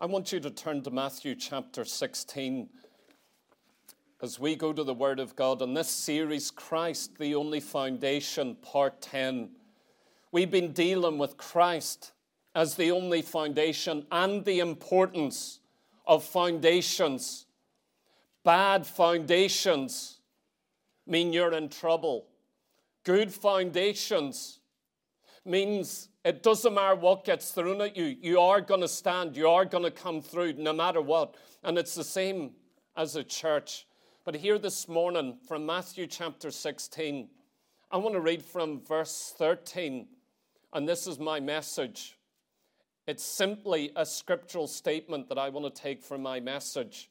I want you to turn to Matthew chapter 16 as we go to the Word of God in this series, Christ, the Only Foundation, Part 10. We've been dealing with Christ as the only foundation and the importance of foundations. Bad foundations mean you're in trouble. Good foundations means it doesn't matter what gets thrown at you, you are going to stand, you are going to come through no matter what. And it's the same as a church. But here this morning from Matthew chapter 16, I want to read from verse 13. And this is my message. It's simply a scriptural statement that I want to take from my message.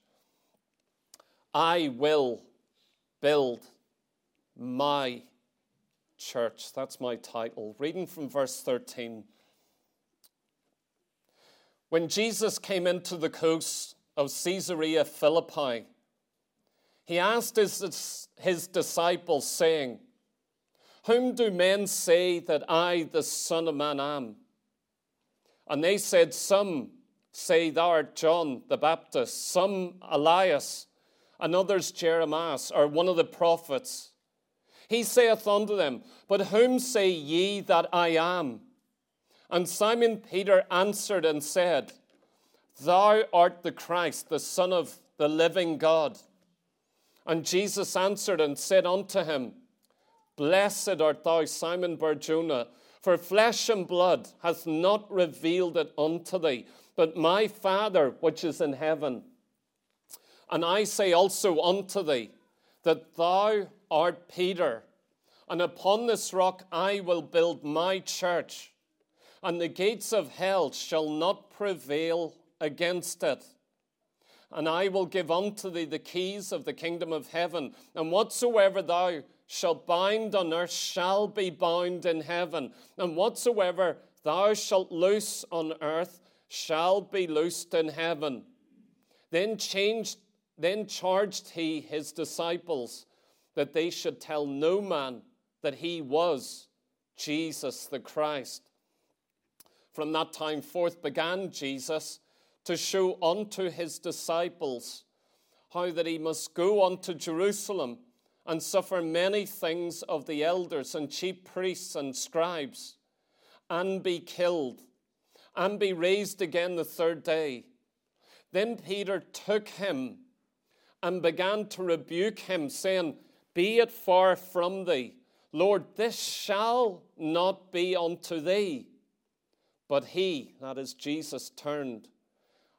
I will build my church. That's my title. Reading from verse 13. When Jesus came into the coast of Caesarea Philippi, he asked his, his disciples, saying, Whom do men say that I, the Son of Man, am? And they said, Some say thou art John the Baptist, some Elias, and others Jeremiah, or one of the prophets. He saith unto them, But whom say ye that I am? And Simon Peter answered and said, Thou art the Christ, the Son of the living God. And Jesus answered and said unto him, Blessed art thou, Simon Barjona, for flesh and blood hath not revealed it unto thee, but my Father which is in heaven. And I say also unto thee, that thou art Peter, and upon this rock I will build my church, and the gates of hell shall not prevail against it. And I will give unto thee the keys of the kingdom of heaven, and whatsoever thou shalt bind on earth shall be bound in heaven, and whatsoever thou shalt loose on earth shall be loosed in heaven. Then changed, then charged he his disciples that they should tell no man that he was Jesus the Christ. From that time forth began Jesus to show unto his disciples how that he must go unto Jerusalem and suffer many things of the elders and chief priests and scribes, and be killed, and be raised again the third day. Then Peter took him and began to rebuke him, saying, be it far from thee. Lord, this shall not be unto thee. But he, that is Jesus, turned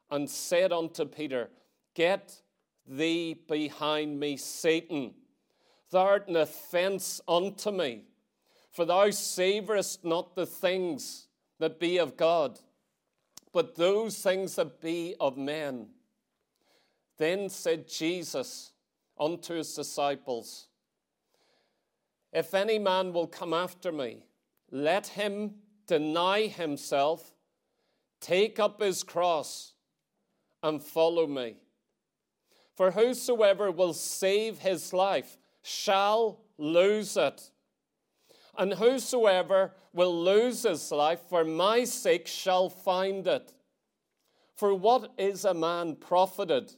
and said unto Peter, Get thee behind me, Satan. Thou art an offense unto me, for thou savorest not the things that be of God, but those things that be of men. Then said Jesus unto his disciples, if any man will come after me, let him deny himself, take up his cross, and follow me. For whosoever will save his life shall lose it. And whosoever will lose his life for my sake shall find it. For what is a man profited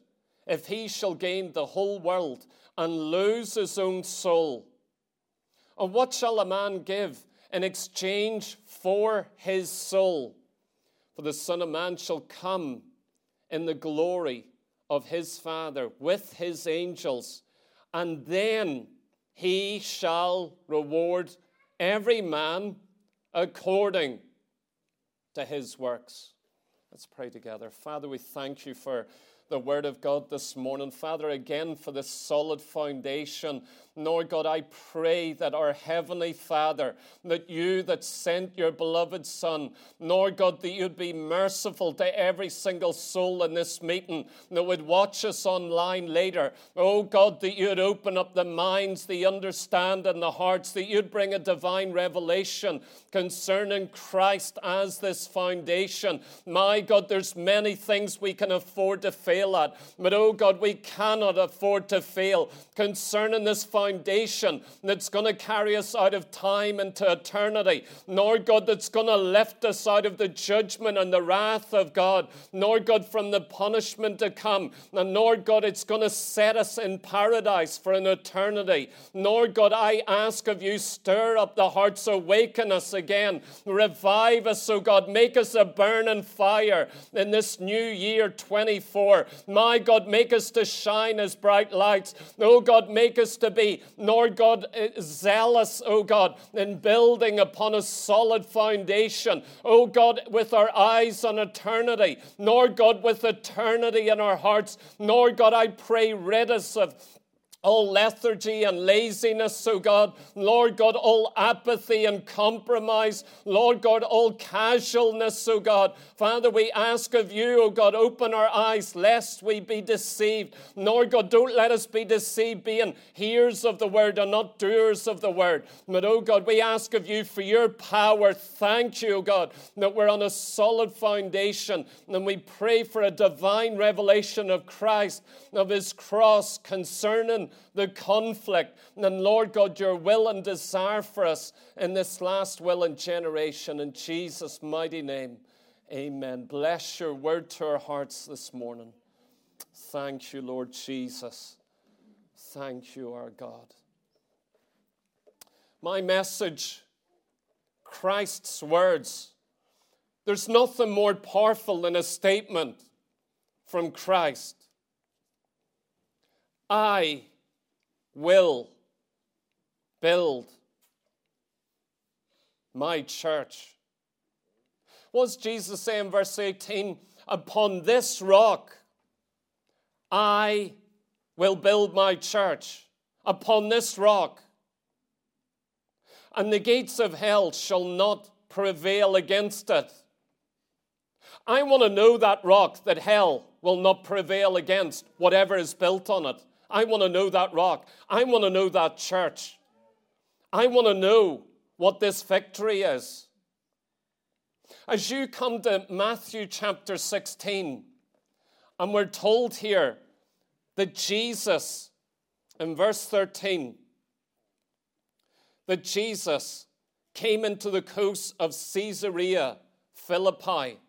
if he shall gain the whole world and lose his own soul? And what shall a man give in exchange for his soul? For the Son of Man shall come in the glory of his Father with his angels, and then he shall reward every man according to his works. Let's pray together. Father, we thank you for the Word of God this morning. Father, again for this solid foundation. Lord God, I pray that our Heavenly Father, that you that sent your beloved Son, Lord God, that you'd be merciful to every single soul in this meeting that would watch us online later. Oh God, that you'd open up the minds, the understand, and the hearts, that you'd bring a divine revelation concerning Christ as this foundation. My God, there's many things we can afford to fail fail at. But oh God, we cannot afford to fail concerning this foundation that's going to carry us out of time into eternity, nor God, that's going to lift us out of the judgment and the wrath of God, nor God, from the punishment to come, and nor God, it's going to set us in paradise for an eternity. Nor God, I ask of you, stir up the hearts, awaken us again, revive us, oh God, make us a burning fire in this new year 24. My God, make us to shine as bright lights. Oh God, make us to be, Lord God, eh, zealous, oh God, in building upon a solid foundation. Oh God, with our eyes on eternity. Lord God, with eternity in our hearts. Lord God, I pray, rid us of all lethargy and laziness, oh God. Lord God, all apathy and compromise. Lord God, all casualness, oh God. Father, we ask of you, oh God, open our eyes lest we be deceived. Lord God, don't let us be deceived, being hearers of the word and not doers of the word. But, oh God, we ask of you for your power. Thank you, oh God, that we're on a solid foundation. And we pray for a divine revelation of Christ, of his cross concerning the conflict. And Lord God, your will and desire for us in this last will and generation. In Jesus' mighty name, amen. Bless your word to our hearts this morning. Thank you, Lord Jesus. Thank you, our God. My message, Christ's words. There's nothing more powerful than a statement from Christ. I will build my church. What's Jesus say in verse 18? Upon this rock I will build my church. Upon this rock. And the gates of hell shall not prevail against it. I want to know that rock that hell will not prevail against whatever is built on it. I want to know that rock. I want to know that church. I want to know what this victory is. As you come to Matthew chapter 16, and we're told here that Jesus, in verse 13, that Jesus came into the coast of Caesarea Philippi.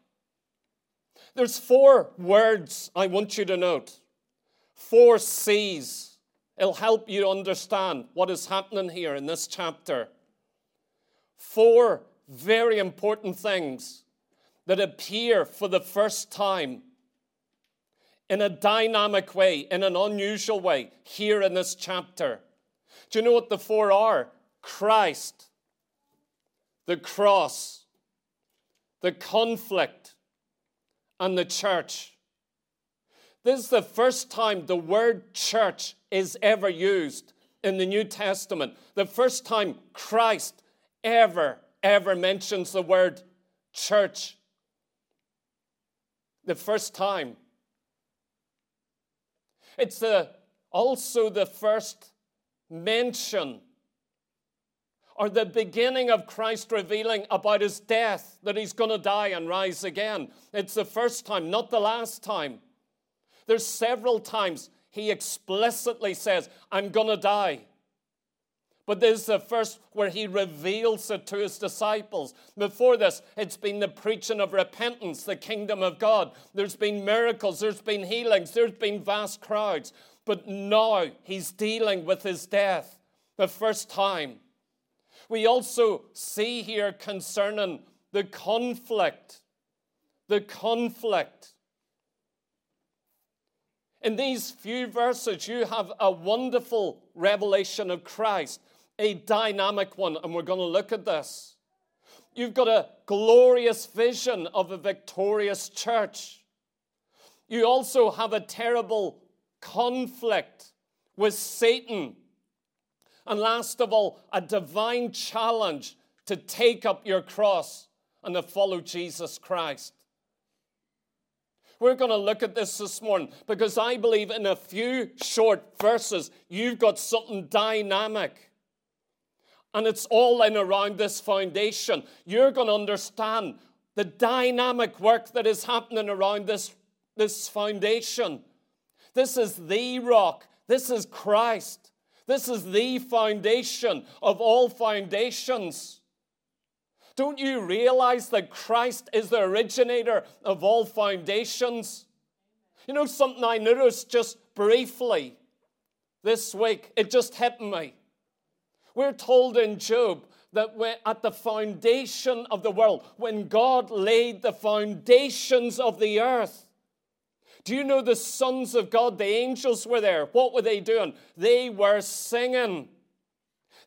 There's four words I want you to note four C's. It'll help you understand what is happening here in this chapter. Four very important things that appear for the first time in a dynamic way, in an unusual way, here in this chapter. Do you know what the four are? Christ, the cross, the conflict, and the church. This is the first time the word church is ever used in the New Testament. The first time Christ ever, ever mentions the word church. The first time. It's the, also the first mention or the beginning of Christ revealing about his death, that he's going to die and rise again. It's the first time, not the last time. There's several times he explicitly says, I'm going to die. But this is the first where he reveals it to his disciples. Before this, it's been the preaching of repentance, the kingdom of God. There's been miracles, there's been healings, there's been vast crowds. But now he's dealing with his death the first time. We also see here concerning the conflict, the conflict in these few verses, you have a wonderful revelation of Christ, a dynamic one, and we're going to look at this. You've got a glorious vision of a victorious church. You also have a terrible conflict with Satan. And last of all, a divine challenge to take up your cross and to follow Jesus Christ. We're going to look at this this morning because I believe in a few short verses, you've got something dynamic. And it's all in around this foundation. You're going to understand the dynamic work that is happening around this, this foundation. This is the rock. This is Christ. This is the foundation of all foundations. Don't you realize that Christ is the originator of all foundations? You know, something I noticed just briefly this week, it just hit me. We're told in Job that we're at the foundation of the world, when God laid the foundations of the earth, do you know the sons of God, the angels were there? What were they doing? They were singing.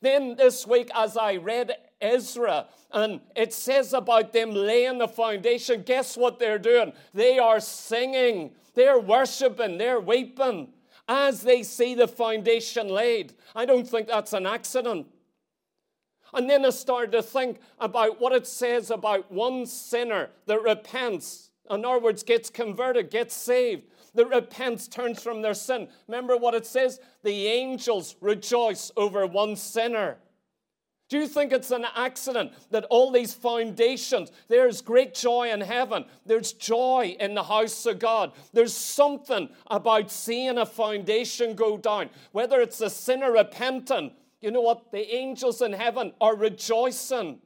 Then this week, as I read Ezra, and it says about them laying the foundation, guess what they're doing? They are singing, they're worshiping, they're weeping as they see the foundation laid. I don't think that's an accident. And then I started to think about what it says about one sinner that repents, in other words, gets converted, gets saved, that repents, turns from their sin. Remember what it says? The angels rejoice over one sinner. Do you think it's an accident that all these foundations, there's great joy in heaven, there's joy in the house of God, there's something about seeing a foundation go down, whether it's a sinner repenting, you know what? The angels in heaven are rejoicing.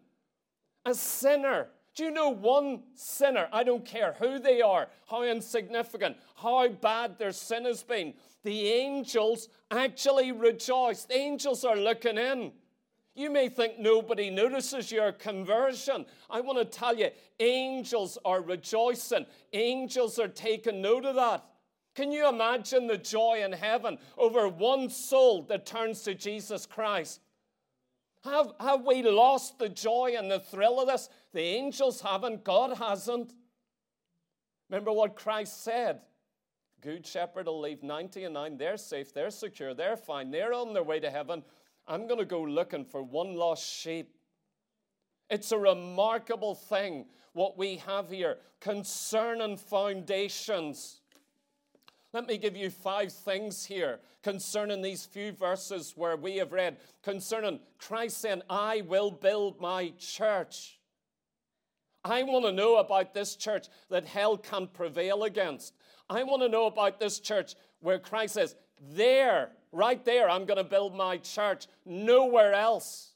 A sinner. Do you know one sinner? I don't care who they are, how insignificant, how bad their sin has been. The angels actually rejoice. The angels are looking in. You may think nobody notices your conversion. I want to tell you, angels are rejoicing. Angels are taking note of that. Can you imagine the joy in heaven over one soul that turns to Jesus Christ? Have, have we lost the joy and the thrill of this? The angels haven't, God hasn't. Remember what Christ said Good shepherd will leave 90 and 9. They're safe, they're secure, they're fine, they're on their way to heaven. I'm going to go looking for one lost sheep. It's a remarkable thing what we have here concerning foundations. Let me give you five things here concerning these few verses where we have read concerning Christ saying, I will build my church. I want to know about this church that hell can't prevail against. I want to know about this church where Christ says, There, right there, I'm going to build my church, nowhere else.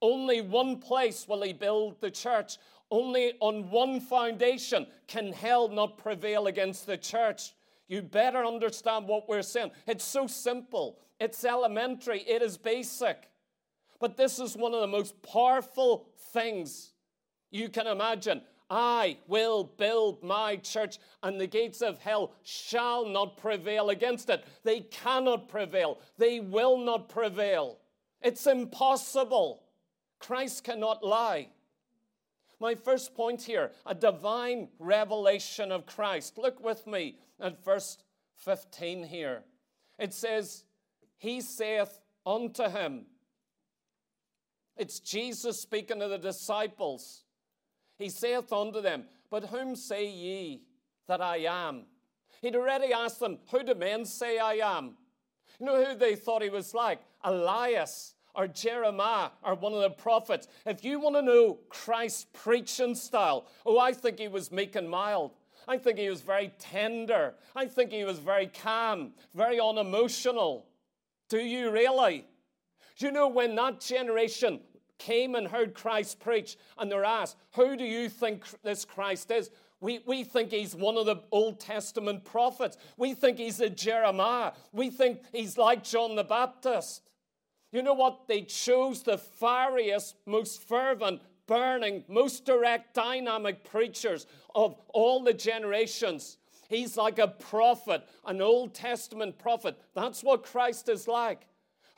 Only one place will he build the church. Only on one foundation can hell not prevail against the church. You better understand what we're saying. It's so simple, it's elementary, it is basic. But this is one of the most powerful things you can imagine. I will build my church, and the gates of hell shall not prevail against it. They cannot prevail, they will not prevail. It's impossible. Christ cannot lie. My first point here a divine revelation of Christ. Look with me at verse 15 here. It says, He saith unto him, it's Jesus speaking to the disciples. He saith unto them, But whom say ye that I am? He'd already asked them, Who do men say I am? You know who they thought he was like? Elias or Jeremiah or one of the prophets. If you want to know Christ's preaching style, oh, I think he was meek and mild. I think he was very tender. I think he was very calm, very unemotional. Do you really? You know when that generation came and heard Christ preach and they're asked, Who do you think this Christ is? We, we think he's one of the Old Testament prophets. We think he's a Jeremiah. We think he's like John the Baptist. You know what? They chose the fieriest, most fervent, burning, most direct, dynamic preachers of all the generations. He's like a prophet, an Old Testament prophet. That's what Christ is like.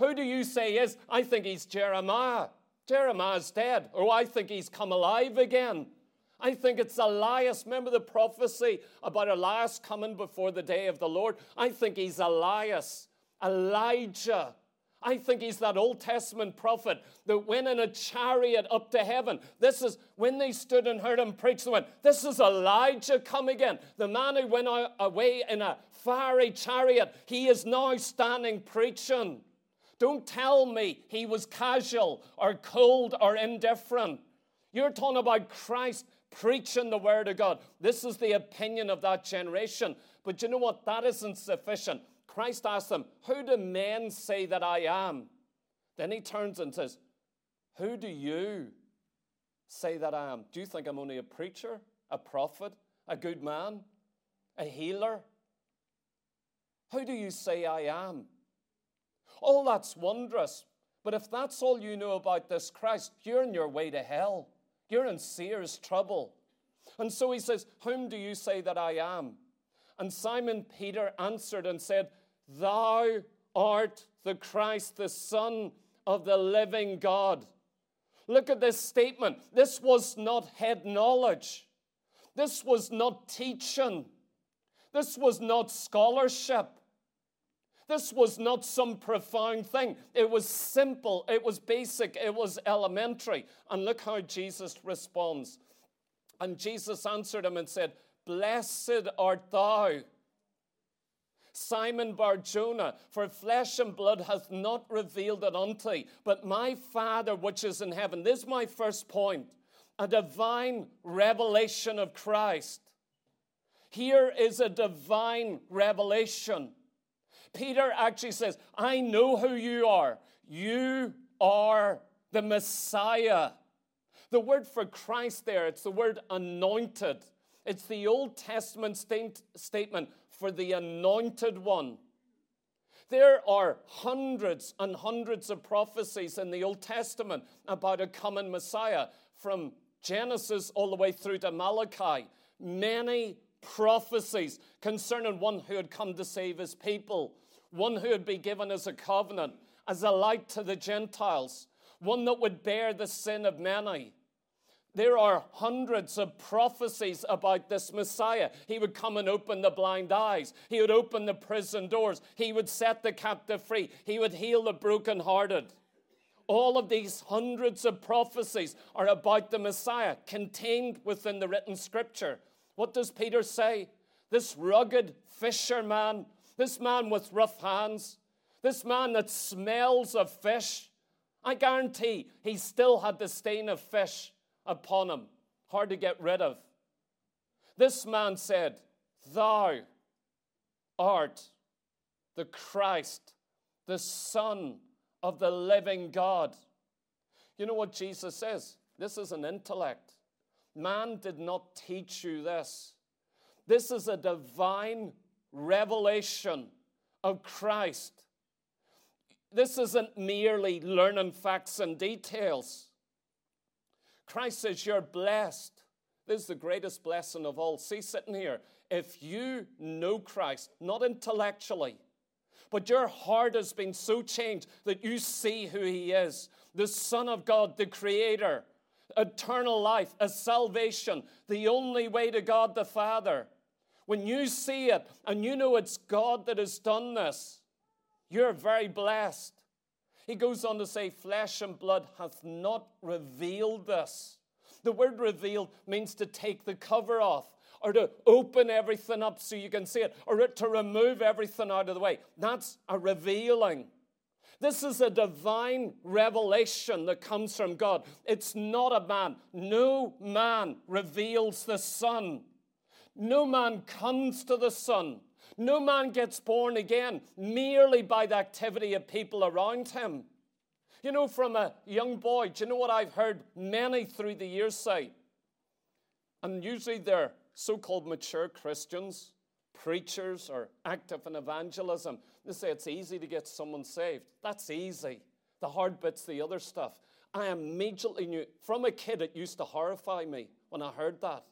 Who do you say he is? I think he's Jeremiah. Jeremiah's dead. Oh, I think he's come alive again. I think it's Elias. Remember the prophecy about Elias coming before the day of the Lord? I think he's Elias, Elijah. I think he's that Old Testament prophet that went in a chariot up to heaven. This is when they stood and heard him preach, they went, This is Elijah come again. The man who went away in a fiery chariot, he is now standing preaching. Don't tell me he was casual or cold or indifferent. You're talking about Christ preaching the word of God. This is the opinion of that generation. But you know what? That isn't sufficient. Christ asked them, Who do men say that I am? Then he turns and says, Who do you say that I am? Do you think I'm only a preacher, a prophet, a good man, a healer? Who do you say I am? All that's wondrous. But if that's all you know about this Christ, you're on your way to hell. You're in serious trouble. And so he says, Whom do you say that I am? And Simon Peter answered and said, Thou art the Christ, the Son of the living God. Look at this statement. This was not head knowledge. This was not teaching. This was not scholarship. This was not some profound thing. It was simple, it was basic, it was elementary. And look how Jesus responds. And Jesus answered him and said, Blessed art thou. Simon Barjona, for flesh and blood hath not revealed it unto thee, but my Father which is in heaven. This is my first point a divine revelation of Christ. Here is a divine revelation. Peter actually says, I know who you are. You are the Messiah. The word for Christ there, it's the word anointed. It's the Old Testament statement for the anointed one. There are hundreds and hundreds of prophecies in the Old Testament about a coming Messiah from Genesis all the way through to Malachi. Many prophecies concerning one who had come to save his people, one who would be given as a covenant, as a light to the Gentiles, one that would bear the sin of many. There are hundreds of prophecies about this Messiah. He would come and open the blind eyes. He would open the prison doors. He would set the captive free. He would heal the brokenhearted. All of these hundreds of prophecies are about the Messiah contained within the written scripture. What does Peter say? This rugged fisherman, this man with rough hands, this man that smells of fish, I guarantee he still had the stain of fish upon him, hard to get rid of. This man said, Thou art the Christ, the Son of the living God. You know what Jesus says? This is an intellect. Man did not teach you this. This is a divine revelation of Christ. This isn't merely learning facts and details. Christ says, You're blessed. This is the greatest blessing of all. See, sitting here, if you know Christ, not intellectually, but your heart has been so changed that you see who He is the Son of God, the Creator, eternal life, a salvation, the only way to God the Father. When you see it and you know it's God that has done this, you're very blessed. He goes on to say, Flesh and blood hath not revealed this. The word revealed means to take the cover off or to open everything up so you can see it or to remove everything out of the way. That's a revealing. This is a divine revelation that comes from God. It's not a man. No man reveals the Son. No man comes to the Son no man gets born again merely by the activity of people around him. You know, from a young boy, do you know what I've heard many through the years say? And usually they're so called mature Christians, preachers, or active in evangelism. They say it's easy to get someone saved. That's easy. The hard bit's the other stuff. I immediately knew, from a kid, it used to horrify me when I heard that.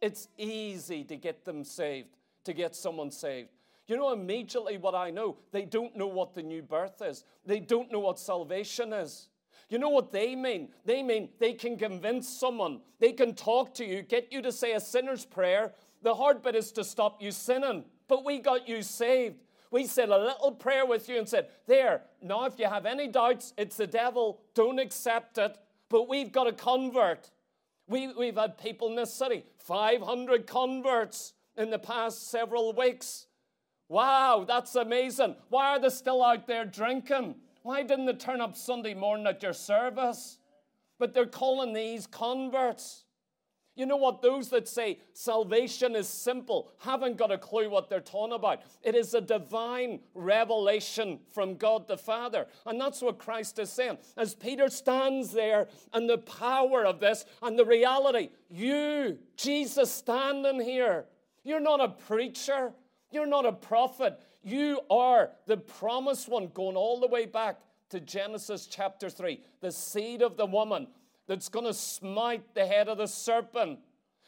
It's easy to get them saved to get someone saved. You know immediately what I know? They don't know what the new birth is, they don't know what salvation is. You know what they mean? They mean they can convince someone, they can talk to you, get you to say a sinner's prayer. The hard bit is to stop you sinning. But we got you saved. We said a little prayer with you and said, There, now if you have any doubts, it's the devil, don't accept it. But we've got a convert. We, we've had people in this city, 500 converts in the past several weeks. Wow, that's amazing. Why are they still out there drinking? Why didn't they turn up Sunday morning at your service? But they're calling these converts. You know what? Those that say salvation is simple haven't got a clue what they're talking about. It is a divine revelation from God the Father. And that's what Christ is saying. As Peter stands there and the power of this and the reality, you, Jesus, standing here, you're not a preacher, you're not a prophet, you are the promised one going all the way back to Genesis chapter 3, the seed of the woman that's going to smite the head of the serpent.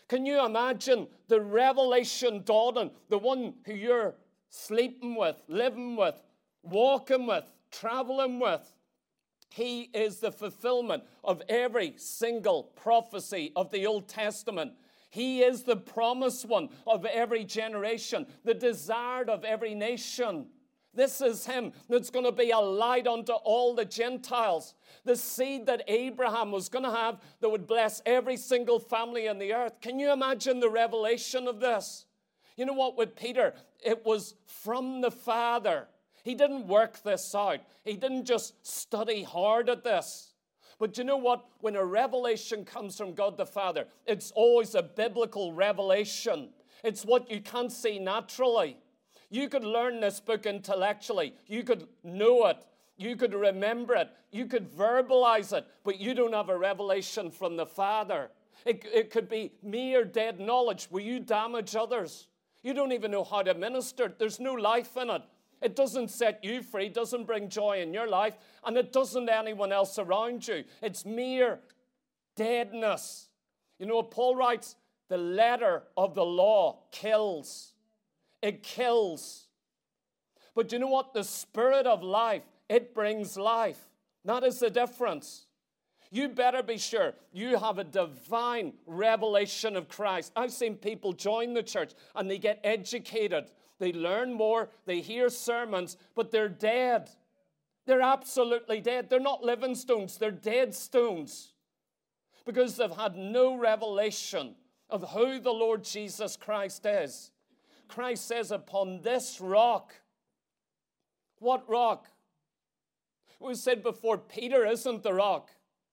Can you imagine the revelation dawning, the one who you're sleeping with, living with, walking with, traveling with? He is the fulfillment of every single prophecy of the Old Testament. He is the promised one of every generation, the desired of every nation. This is him that's going to be a light unto all the Gentiles. The seed that Abraham was going to have that would bless every single family in the earth. Can you imagine the revelation of this? You know what, with Peter, it was from the Father. He didn't work this out, he didn't just study hard at this. But you know what? When a revelation comes from God the Father, it's always a biblical revelation. It's what you can't see naturally. You could learn this book intellectually, you could know it, you could remember it, you could verbalize it, but you don't have a revelation from the Father. It, it could be mere dead knowledge where you damage others. You don't even know how to minister. There's no life in it. It doesn't set you free, it doesn't bring joy in your life, and it doesn't anyone else around you. It's mere deadness. You know Paul writes? The letter of the law kills it kills. But you know what? The spirit of life, it brings life. That is the difference. You better be sure you have a divine revelation of Christ. I've seen people join the church and they get educated. They learn more, they hear sermons, but they're dead. They're absolutely dead. They're not living stones, they're dead stones because they've had no revelation of who the Lord Jesus Christ is. Christ says, Upon this rock. What rock? We said before, Peter isn't the rock.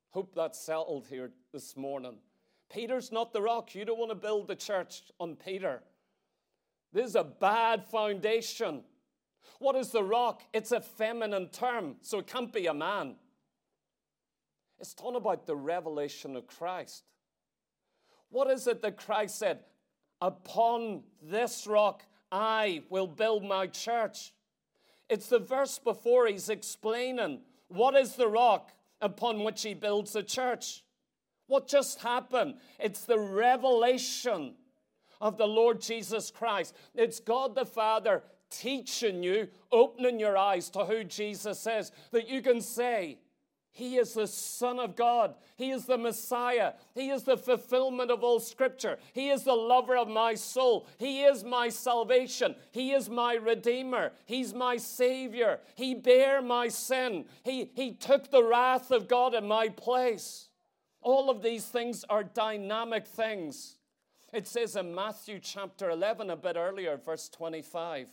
Hope that's settled here this morning. Peter's not the rock. You don't want to build the church on Peter. This is a bad foundation. What is the rock? It's a feminine term, so it can't be a man. It's talking about the revelation of Christ. What is it that Christ said? Upon this rock I will build my church. It's the verse before he's explaining what is the rock upon which he builds the church. What just happened? It's the revelation of the Lord Jesus Christ. It's God the Father teaching you, opening your eyes to who Jesus is, that you can say, he is the Son of God. He is the Messiah. He is the fulfillment of all Scripture. He is the lover of my soul. He is my salvation. He is my Redeemer. He's my Savior. He bare my sin. He, he took the wrath of God in my place. All of these things are dynamic things. It says in Matthew chapter 11, a bit earlier, verse 25.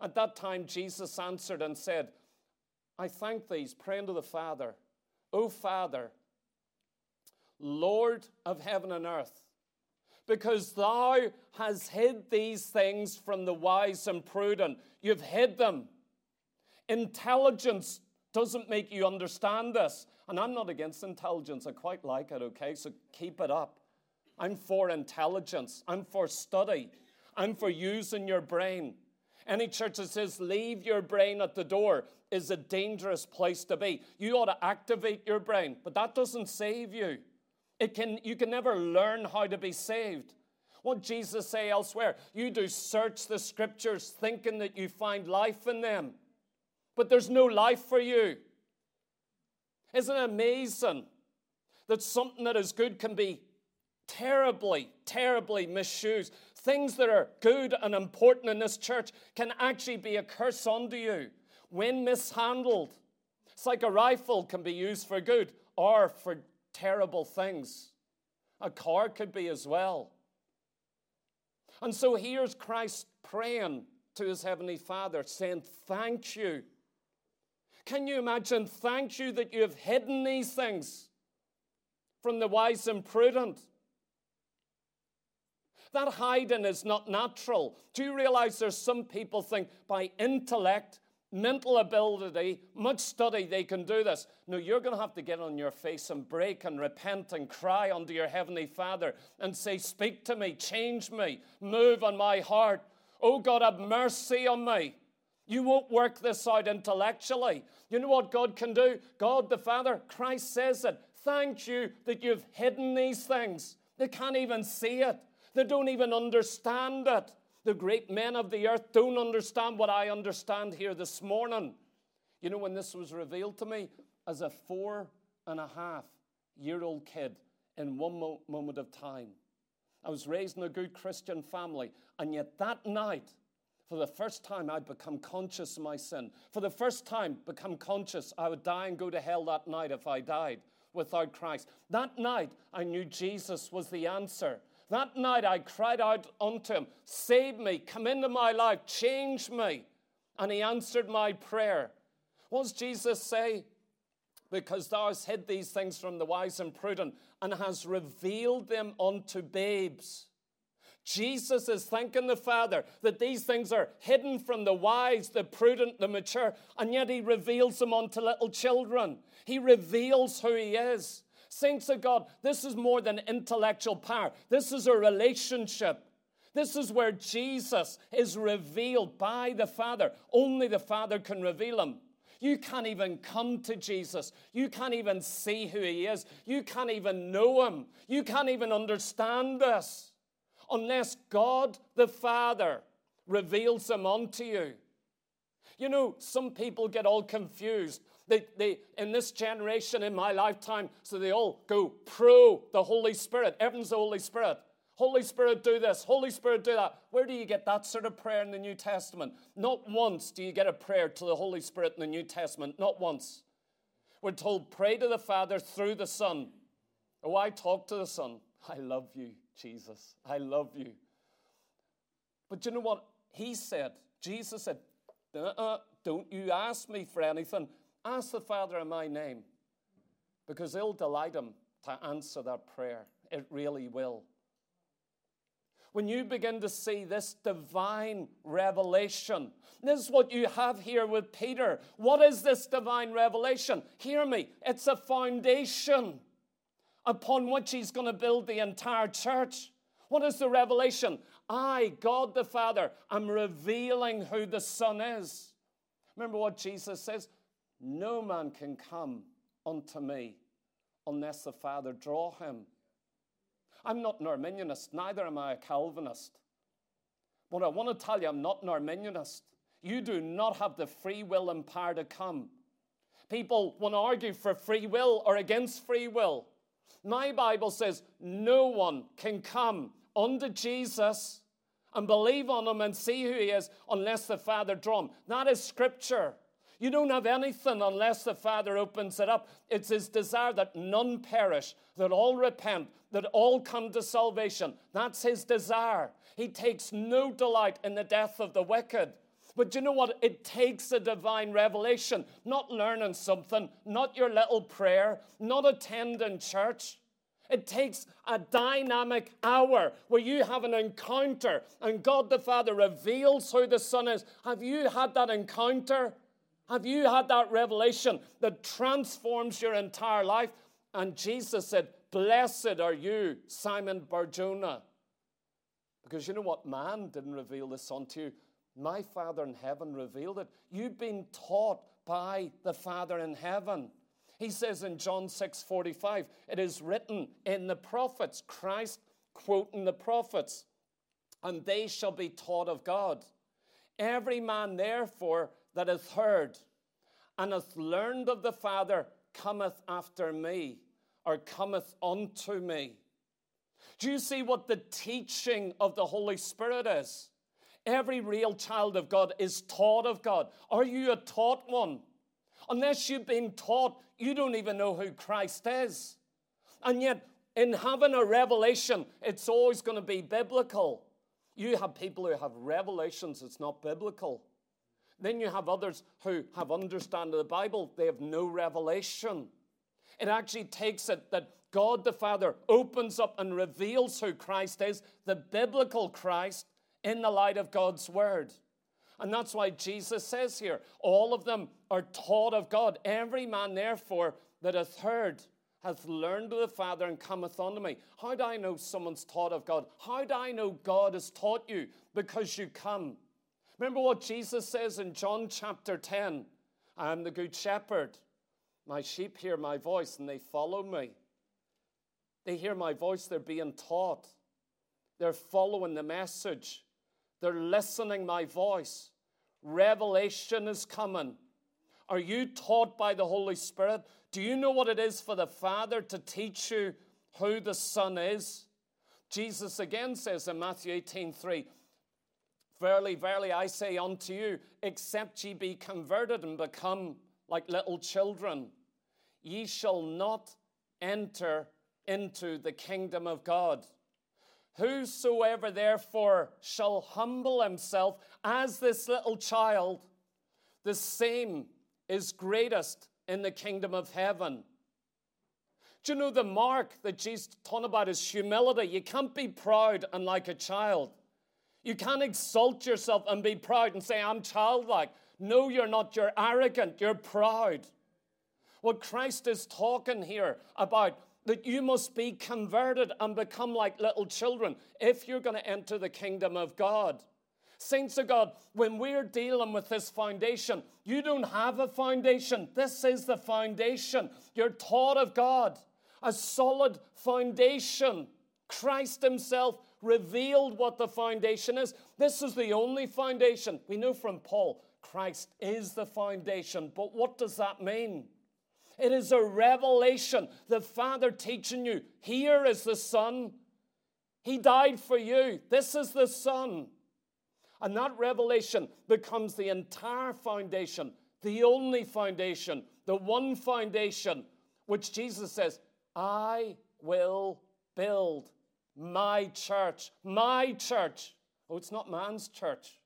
At that time, Jesus answered and said, I thank thee, praying to the Father O Father, Lord of heaven and earth, because thou hast hid these things from the wise and prudent. You've hid them. Intelligence doesn't make you understand this. And I'm not against intelligence, I quite like it, okay? So keep it up. I'm for intelligence, I'm for study, I'm for using your brain. Any church that says leave your brain at the door is a dangerous place to be. You ought to activate your brain, but that doesn't save you. It can, you can never learn how to be saved. What Jesus say elsewhere? You do search the scriptures thinking that you find life in them, but there's no life for you. Isn't it amazing that something that is good can be terribly, terribly misused? things that are good and important in this church can actually be a curse unto you when mishandled. It's like a rifle can be used for good or for terrible things. A car could be as well. And so here's Christ praying to his heavenly Father, saying, Thank you. Can you imagine? Thank you that you have hidden these things from the wise and prudent. That hiding is not natural. Do you realize there's some people think by intellect, mental ability, much study, they can do this. No, you're going to have to get on your face and break and repent and cry unto your Heavenly Father and say, Speak to me, change me, move on my heart. Oh God, have mercy on me. You won't work this out intellectually. You know what God can do? God the Father, Christ says it. Thank you that you've hidden these things. They can't even see it, they don't even understand it. The great men of the earth don't understand what I understand here this morning. You know, when this was revealed to me as a four and a half year old kid in one mo- moment of time, I was raised in a good Christian family, and yet that night, for the first time, I'd become conscious of my sin. For the first time, become conscious I would die and go to hell that night if I died without Christ. That night, I knew Jesus was the answer. That night, I cried out unto him, Save me, come into my life, change me. And he answered my prayer. What does Jesus say? Because thou hast hid these things from the wise and prudent, and has revealed them unto babes. Jesus is thanking the Father that these things are hidden from the wise, the prudent, the mature, and yet He reveals them unto little children. He reveals who He is. Saints of God, this is more than intellectual power, this is a relationship. This is where Jesus is revealed by the Father. Only the Father can reveal Him. You can't even come to Jesus. You can't even see who He is. You can't even know Him. You can't even understand this unless God the Father reveals him unto you. You know, some people get all confused. They, they, in this generation, in my lifetime, so they all go pro the Holy Spirit. Everyone's the Holy Spirit. Holy Spirit, do this. Holy Spirit, do that. Where do you get that sort of prayer in the New Testament? Not once do you get a prayer to the Holy Spirit in the New Testament. Not once. We're told, pray to the Father through the Son. Oh, I talk to the Son. I love you. Jesus, I love you. But you know what he said? Jesus said, uh-uh, Don't you ask me for anything. Ask the Father in my name because it'll delight him to answer that prayer. It really will. When you begin to see this divine revelation, this is what you have here with Peter. What is this divine revelation? Hear me, it's a foundation upon which he's going to build the entire church. What is the revelation? I, God the Father, am revealing who the Son is. Remember what Jesus says? No man can come unto me unless the Father draw him. I'm not an Arminianist, neither am I a Calvinist. But I want to tell you, I'm not an Arminianist. You do not have the free will and power to come. People want to argue for free will or against free will. My Bible says no one can come unto Jesus and believe on him and see who he is unless the Father draw him. That is scripture. You don't have anything unless the Father opens it up. It's his desire that none perish, that all repent, that all come to salvation. That's his desire. He takes no delight in the death of the wicked. But you know what? It takes a divine revelation, not learning something, not your little prayer, not attending church. It takes a dynamic hour where you have an encounter and God the Father reveals who the Son is. Have you had that encounter? Have you had that revelation that transforms your entire life? And Jesus said, Blessed are you, Simon Barjona. Because you know what? Man didn't reveal this unto you. My Father in heaven revealed it. You've been taught by the Father in heaven. He says in John 6 45, it is written in the prophets, Christ quoting the prophets, and they shall be taught of God. Every man, therefore, that hath heard and has learned of the Father cometh after me, or cometh unto me. Do you see what the teaching of the Holy Spirit is? Every real child of God is taught of God. Are you a taught one? Unless you've been taught, you don't even know who Christ is. And yet, in having a revelation, it's always going to be biblical. You have people who have revelations, it's not biblical. Then you have others who have understanding the Bible, they have no revelation. It actually takes it that God the Father opens up and reveals who Christ is, the biblical Christ, in the light of God's Word. And that's why Jesus says here, all of them are taught of God. Every man, therefore, that hath heard hath learned of the Father and cometh unto me. How do I know someone's taught of God? How do I know God has taught you? Because you come. Remember what Jesus says in John chapter 10 I am the good shepherd. My sheep hear my voice and they follow me. They hear my voice, they're being taught. They're following the message. They're listening my voice. Revelation is coming. Are you taught by the Holy Spirit? Do you know what it is for the Father to teach you who the Son is? Jesus again says in Matthew 18 3, Verily, verily, I say unto you, except ye be converted and become like little children, ye shall not enter into the kingdom of God. Whosoever therefore shall humble himself as this little child, the same is greatest in the kingdom of heaven. Do you know the mark that Jesus taught about is humility? You can't be proud and like a child. You can't exalt yourself and be proud and say, I'm childlike. No, you're not. You're arrogant. You're proud. What Christ is talking here about that you must be converted and become like little children if you're going to enter the kingdom of God. Saints of God, when we're dealing with this foundation, you don't have a foundation. This is the foundation. You're taught of God, a solid foundation. Christ Himself revealed what the foundation is. This is the only foundation. We know from Paul, Christ is the foundation. But what does that mean? It is a revelation. The Father teaching you here is the Son. He died for you. This is the Son. And that revelation becomes the entire foundation, the only foundation, the one foundation, which Jesus says, I will build my church. My church. Oh, it's not man's church.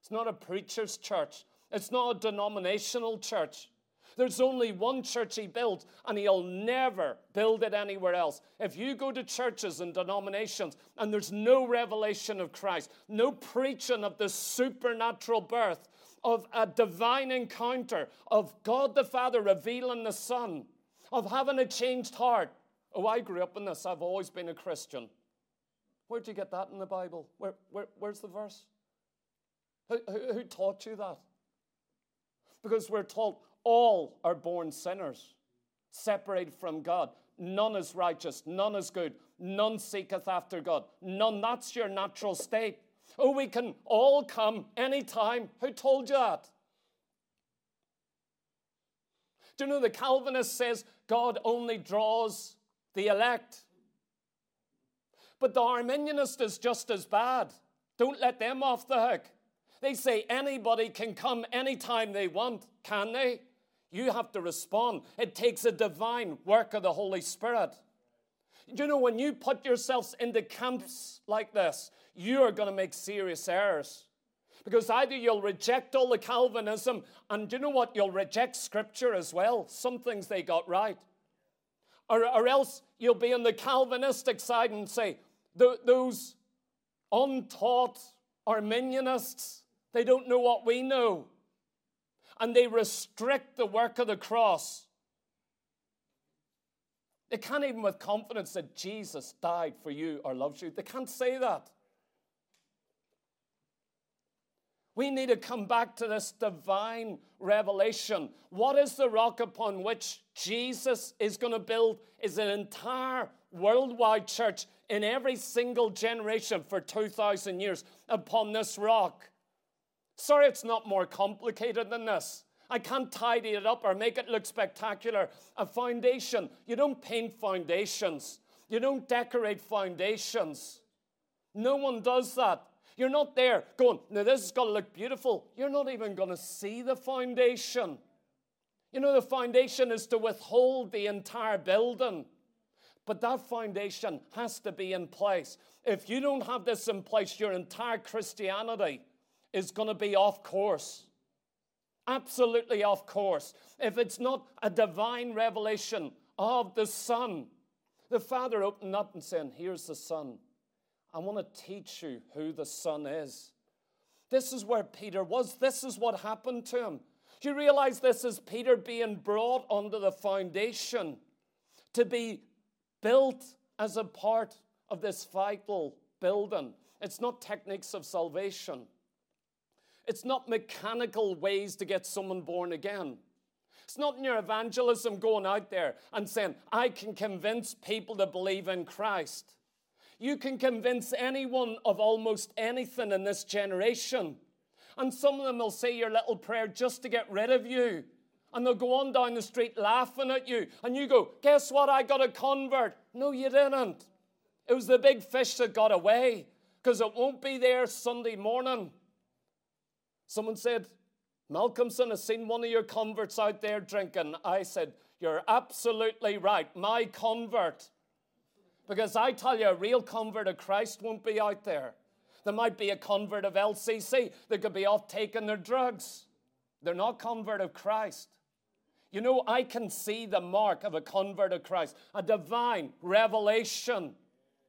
It's not a preacher's church. It's not a denominational church. There's only one church he built, and he'll never build it anywhere else. If you go to churches and denominations and there's no revelation of Christ, no preaching of the supernatural birth, of a divine encounter, of God the Father revealing the Son, of having a changed heart. Oh, I grew up in this. I've always been a Christian. Where'd you get that in the Bible? Where, where, where's the verse? Who, who, who taught you that? Because we're told all are born sinners, separated from God. None is righteous, none is good, none seeketh after God. None, that's your natural state. Oh, we can all come anytime. Who told you that? Do you know the Calvinist says God only draws the elect? But the Arminianist is just as bad. Don't let them off the hook. They say anybody can come anytime they want, can they? You have to respond. It takes a divine work of the Holy Spirit. You know, when you put yourselves into camps like this, you are going to make serious errors. Because either you'll reject all the Calvinism, and you know what? You'll reject Scripture as well. Some things they got right. Or, or else you'll be on the Calvinistic side and say, those untaught Arminianists, they don't know what we know and they restrict the work of the cross. They can't even with confidence that Jesus died for you or loves you. They can't say that. We need to come back to this divine revelation. What is the rock upon which Jesus is going to build? Is an entire worldwide church in every single generation for 2,000 years upon this rock. Sorry, it's not more complicated than this. I can't tidy it up or make it look spectacular. A foundation, you don't paint foundations, you don't decorate foundations. No one does that. You're not there going, now this is going to look beautiful. You're not even going to see the foundation. You know, the foundation is to withhold the entire building. But that foundation has to be in place. If you don't have this in place, your entire Christianity is going to be off course. Absolutely off course. If it's not a divine revelation of the Son, The Father opening up and saying, Here's the Son. I want to teach you who the Son is. This is where Peter was. This is what happened to him. Do you realize this is Peter being brought under the foundation to be built as a part of this vital building? It's not techniques of salvation. It's not mechanical ways to get someone born again. It's not in your evangelism going out there and saying, I can convince people to believe in Christ. You can convince anyone of almost anything in this generation. And some of them will say your little prayer just to get rid of you. And they'll go on down the street laughing at you. And you go, Guess what? I got a convert. No, you didn't. It was the big fish that got away because it won't be there Sunday morning. Someone said, Malcomson has seen one of your converts out there drinking. I said, You're absolutely right. My convert. Because I tell you, a real convert of Christ won't be out there. There might be a convert of LCC that could be off taking their drugs. They're not convert of Christ. You know, I can see the mark of a convert of Christ, a divine revelation.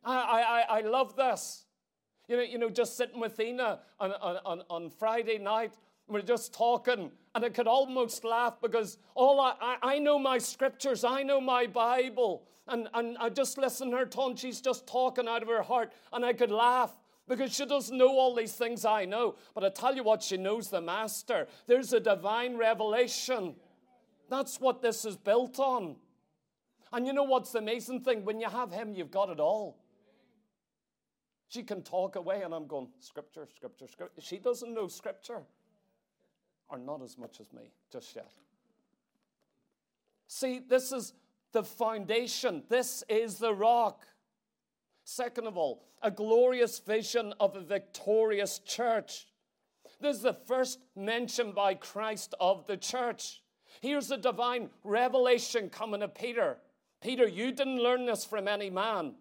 I, I, I love this. You know, you know, just sitting with Ina on, on, on Friday night, we're just talking, and I could almost laugh because all I, I, I, know my scriptures, I know my Bible, and, and I just listen to her tongue, she's just talking out of her heart, and I could laugh because she doesn't know all these things I know. But I tell you what, she knows the Master. There's a divine revelation. That's what this is built on. And you know what's the amazing thing? When you have Him, you've got it all. She can talk away, and I'm going, Scripture, Scripture, Scripture. She doesn't know Scripture, or not as much as me just yet. See, this is the foundation, this is the rock. Second of all, a glorious vision of a victorious church. This is the first mention by Christ of the church. Here's a divine revelation coming to Peter. Peter, you didn't learn this from any man.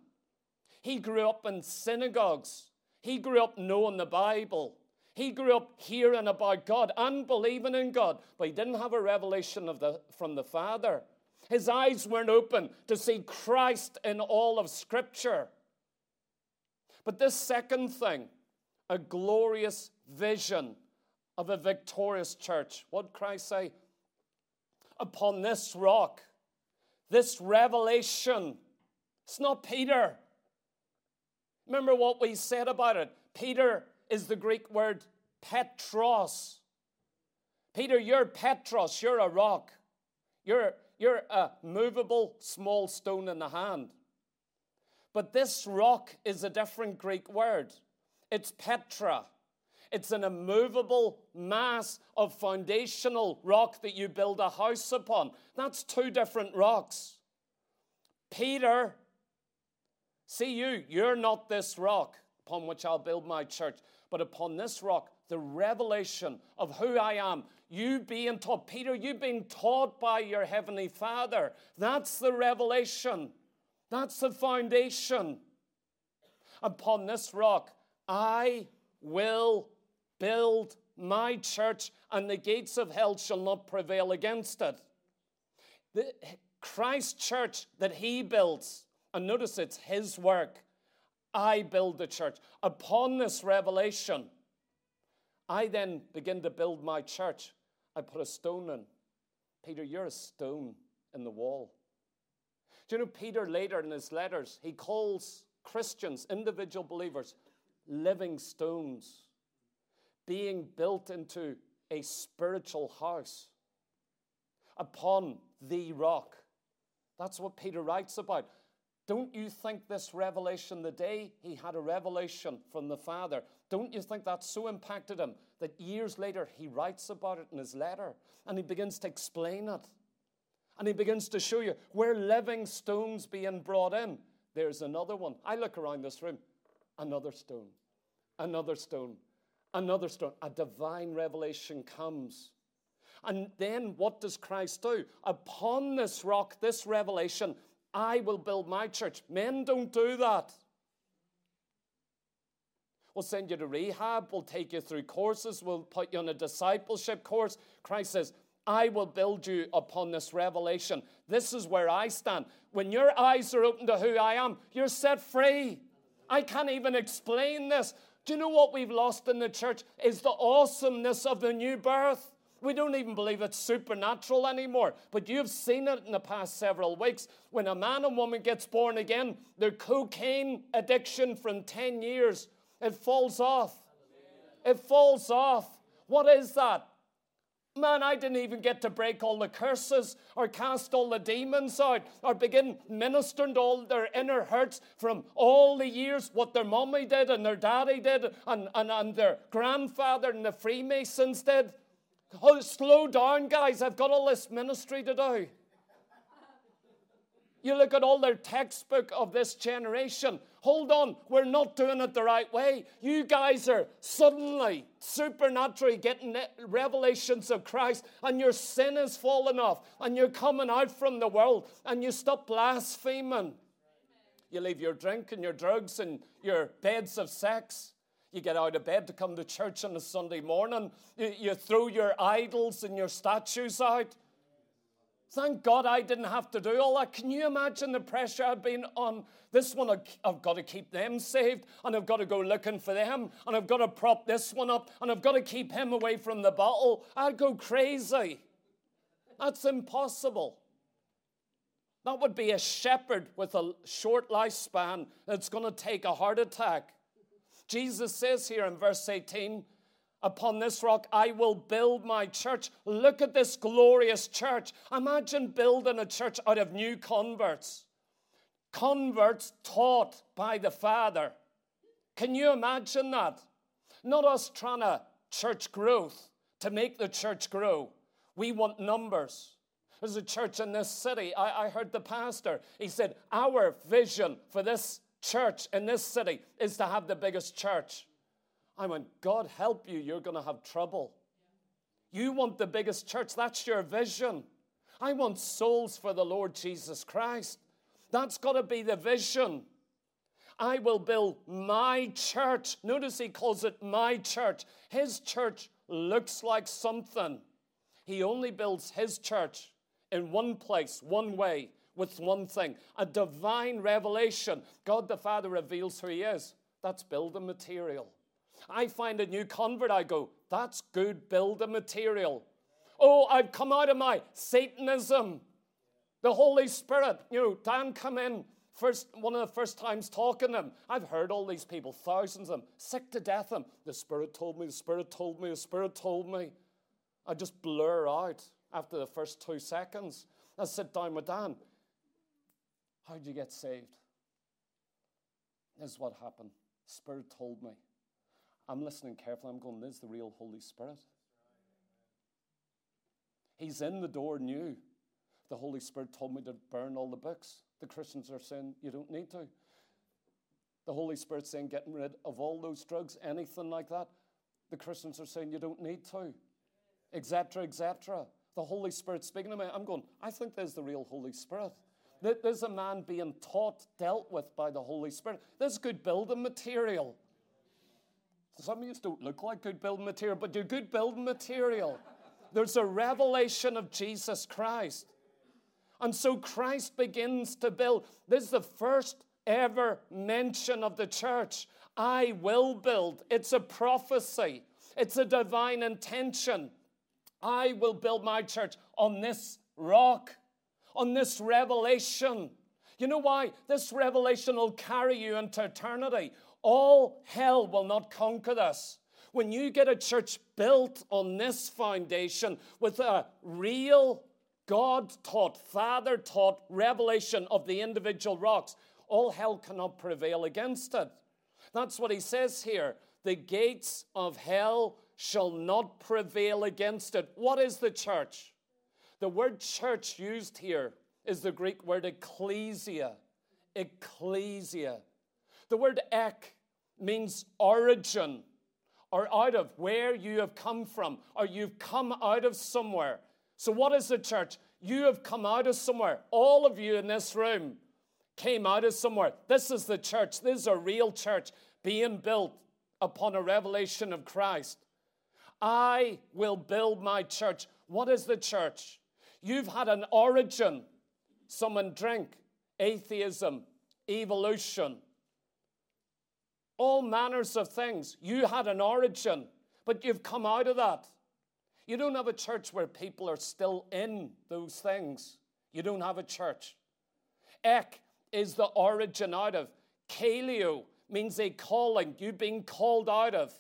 He grew up in synagogues. He grew up knowing the Bible. He grew up hearing about God and believing in God, but he didn't have a revelation of the, from the Father. His eyes weren't open to see Christ in all of Scripture. But this second thing, a glorious vision of a victorious church. What Christ say? Upon this rock, this revelation. It's not Peter. Remember what we said about it. Peter is the Greek word Petros. Peter, you're Petros, you're a rock. You're, you're a movable small stone in the hand. But this rock is a different Greek word. It's Petra. It's an immovable mass of foundational rock that you build a house upon. That's two different rocks. Peter, see you, you're not this rock upon which I'll build my church, but upon this rock, the revelation of who I am. You being taught, Peter, you've been taught by your heavenly Father. That's the revelation. That's the foundation. Upon this rock, I will build my church, and the gates of hell shall not prevail against it. The Christ church that he builds, and notice it's his work. I build the church. Upon this revelation, I then begin to build my church. I put a stone in. Peter, you're a stone in the wall. Do you know Peter later in his letters, he calls Christians, individual believers, living stones, being built into a spiritual house upon the rock. That's what Peter writes about. Don't you think this revelation, the day he had a revelation from the Father, don't you think that so impacted him that years later he writes about it in his letter and he begins to explain it? And he begins to show you where living stones being brought in. There's another one. I look around this room, another stone, another stone, another stone. A divine revelation comes. And then what does Christ do? Upon this rock, this revelation, I will build my church. Men don't do that. We'll send you to rehab. We'll take you through courses. We'll put you on a discipleship course. Christ says, I will build you upon this revelation. This is where I stand. When your eyes are open to who I am, you're set free. I can't even explain this. Do you know what we've lost in the church? Is the awesomeness of the new birth. We don't even believe it's supernatural anymore. But you've seen it in the past several weeks. When a man and woman gets born again, their cocaine addiction from 10 years, it falls off. It falls off. What is that? Man, I didn't even get to break all the curses or cast all the demons out or begin ministering to all their inner hurts from all the years what their mommy did and their daddy did and, and, and their grandfather and the Freemasons did. Oh, slow down, guys. I've got all this ministry to do. You look at all their textbook of this generation. Hold on, we're not doing it the right way. You guys are suddenly, supernaturally getting revelations of Christ, and your sin is falling off, and you're coming out from the world, and you stop blaspheming. You leave your drink and your drugs and your beds of sex. You get out of bed to come to church on a Sunday morning. You, you throw your idols and your statues out. Thank God I didn't have to do all that. Can you imagine the pressure I'd been on? This one, I've got to keep them saved, and I've got to go looking for them, and I've got to prop this one up, and I've got to keep him away from the bottle. I'd go crazy. That's impossible. That would be a shepherd with a short lifespan that's going to take a heart attack. Jesus says here in verse 18, Upon this rock I will build my church. Look at this glorious church. Imagine building a church out of new converts. Converts taught by the Father. Can you imagine that? Not us trying to church growth to make the church grow. We want numbers. There's a church in this city. I, I heard the pastor. He said, Our vision for this church in this city is to have the biggest church. I went, God help you, you're going to have trouble. You want the biggest church, that's your vision. I want souls for the Lord Jesus Christ. That's got to be the vision. I will build my church. Notice he calls it my church. His church looks like something. He only builds his church in one place, one way, with one thing a divine revelation. God the Father reveals who he is. That's building material. I find a new convert, I go, that's good building material. Oh, I've come out of my Satanism. The Holy Spirit, you know, Dan come in first one of the first times talking to him. I've heard all these people, thousands of them, sick to death of them. The Spirit told me, the Spirit told me, the Spirit told me. I just blur out after the first two seconds. I sit down with Dan. How'd you get saved? This is what happened. Spirit told me. I'm listening carefully. I'm going, this is the real Holy Spirit. He's in the door new. The Holy Spirit told me to burn all the books. The Christians are saying, you don't need to. The Holy Spirit's saying, getting rid of all those drugs, anything like that. The Christians are saying, you don't need to, etc., etc. The Holy Spirit speaking to me. I'm going, I think there's the real Holy Spirit. There's a man being taught, dealt with by the Holy Spirit. There's good building material. Some of you don't look like good building material, but you're good building material. There's a revelation of Jesus Christ. And so Christ begins to build. This is the first ever mention of the church. I will build. It's a prophecy, it's a divine intention. I will build my church on this rock, on this revelation. You know why? This revelation will carry you into eternity. All hell will not conquer this. When you get a church built on this foundation with a real God taught, Father taught revelation of the individual rocks, all hell cannot prevail against it. That's what he says here. The gates of hell shall not prevail against it. What is the church? The word church used here is the Greek word ecclesia. Ecclesia. The word ek means origin or out of where you have come from or you've come out of somewhere. So, what is the church? You have come out of somewhere. All of you in this room came out of somewhere. This is the church. This is a real church being built upon a revelation of Christ. I will build my church. What is the church? You've had an origin. Someone drink, atheism, evolution, all manners of things. You had an origin, but you've come out of that. You don't have a church where people are still in those things. You don't have a church. Ek is the origin out of. Kaleo means a calling, you being called out of.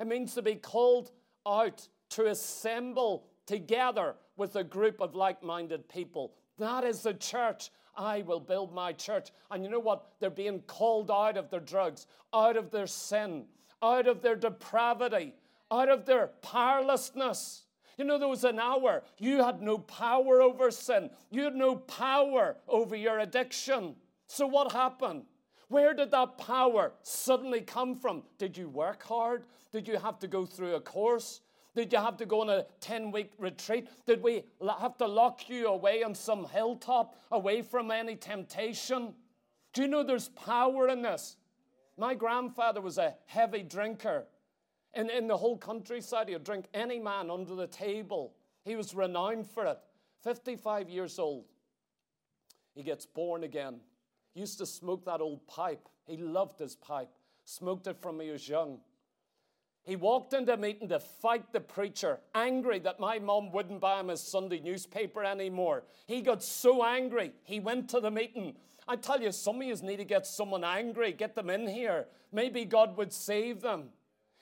It means to be called out, to assemble together with a group of like minded people. That is the church. I will build my church. And you know what? They're being called out of their drugs, out of their sin, out of their depravity, out of their powerlessness. You know, there was an hour you had no power over sin, you had no power over your addiction. So, what happened? Where did that power suddenly come from? Did you work hard? Did you have to go through a course? Did you have to go on a 10 week retreat? Did we have to lock you away on some hilltop away from any temptation? Do you know there's power in this? My grandfather was a heavy drinker. In, in the whole countryside, he would drink any man under the table. He was renowned for it. 55 years old. He gets born again. Used to smoke that old pipe. He loved his pipe. Smoked it from he was young. He walked into a meeting to fight the preacher, angry that my mom wouldn't buy him his Sunday newspaper anymore. He got so angry, he went to the meeting. I tell you, some of you need to get someone angry, get them in here. Maybe God would save them.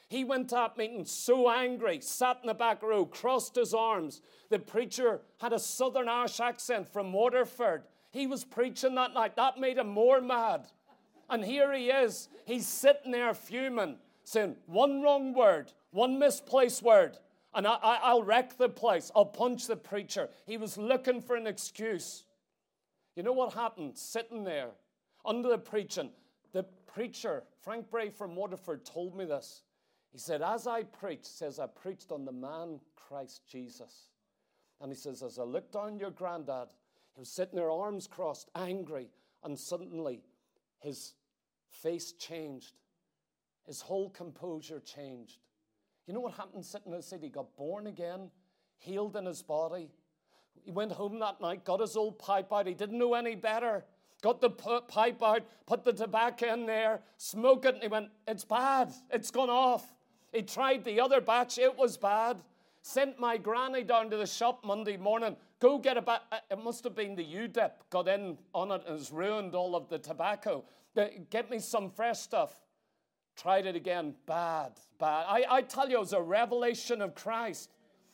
He went to that meeting so angry, sat in the back row, crossed his arms. The preacher had a Southern Irish accent from Waterford. He was preaching that night. That made him more mad. And here he is. He's sitting there fuming, saying, One wrong word, one misplaced word, and I, will wreck the place. I'll punch the preacher. He was looking for an excuse. You know what happened? Sitting there under the preaching, the preacher, Frank Bray from Waterford, told me this. He said, As I preached, says, I preached on the man Christ Jesus. And he says, As I looked down your granddad, he was sitting there, arms crossed, angry, and suddenly his face changed. His whole composure changed. You know what happened sitting in the city? He got born again, healed in his body. He went home that night, got his old pipe out. He didn't know any better. Got the pipe out, put the tobacco in there, smoked it, and he went, It's bad. It's gone off. He tried the other batch, it was bad. Sent my granny down to the shop Monday morning. Go get a batch. Uh, it must have been the U-dip, got in on it and has ruined all of the tobacco. Get me some fresh stuff. Tried it again. Bad, bad. I, I tell you, it was a revelation of Christ.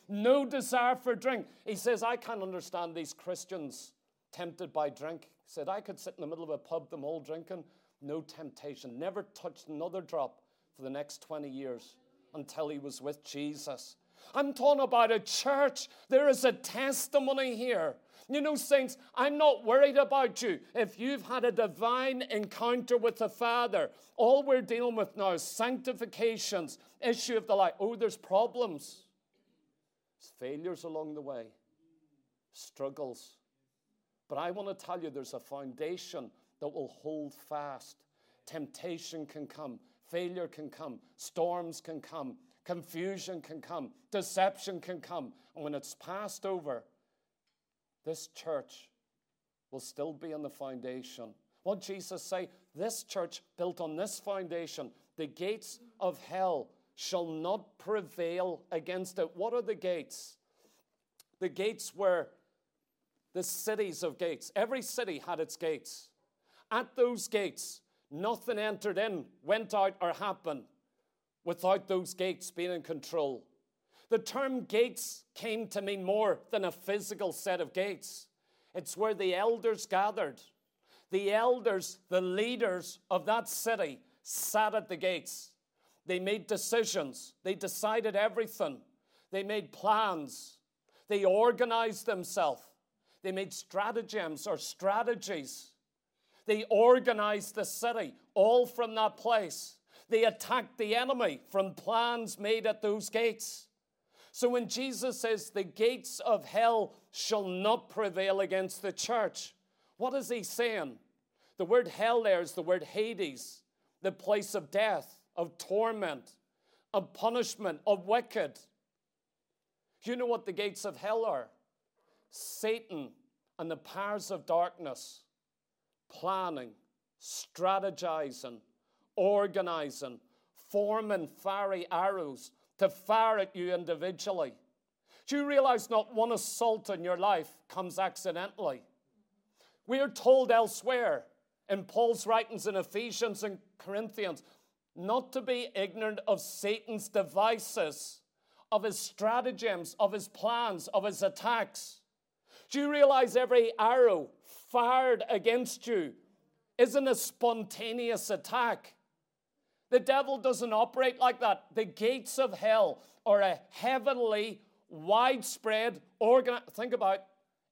No desire for drink. He says, I can't understand these Christians tempted by drink. He said, I could sit in the middle of a pub, them all drinking. No temptation. Never touched another drop for the next 20 years until he was with Jesus. I'm talking about a church. There is a testimony here. You know, saints, I'm not worried about you. If you've had a divine encounter with the Father, all we're dealing with now is sanctifications, issue of the light. Oh, there's problems, failures along the way, struggles. But I want to tell you there's a foundation that will hold fast. Temptation can come, failure can come, storms can come, confusion can come, deception can come. And when it's passed over, this church will still be on the foundation. What Jesus say? This church built on this foundation, the gates of hell shall not prevail against it. What are the gates? The gates were the cities of gates. Every city had its gates. At those gates, nothing entered in, went out, or happened without those gates being in control. The term gates came to mean more than a physical set of gates. It's where the elders gathered. The elders, the leaders of that city, sat at the gates. They made decisions. They decided everything. They made plans. They organized themselves. They made stratagems or strategies. They organized the city, all from that place. They attacked the enemy from plans made at those gates. So when Jesus says, The gates of hell shall not prevail against the church, what is he saying? The word hell there is the word Hades, the place of death, of torment. of punishment, of wicked. You know what the gates of hell are? Satan and the powers of darkness planning, strategizing, organizing, forming fiery arrows to fire at you individually. Do you realize not one assault in your life comes accidentally? We are told elsewhere in Paul's writings in Ephesians and Corinthians not to be ignorant of Satan's devices, of his stratagems, of his plans, of his attacks. Do you realize every arrow fired against you isn't a spontaneous attack? The devil doesn't operate like that. The gates of hell are a heavenly, widespread organ. Think about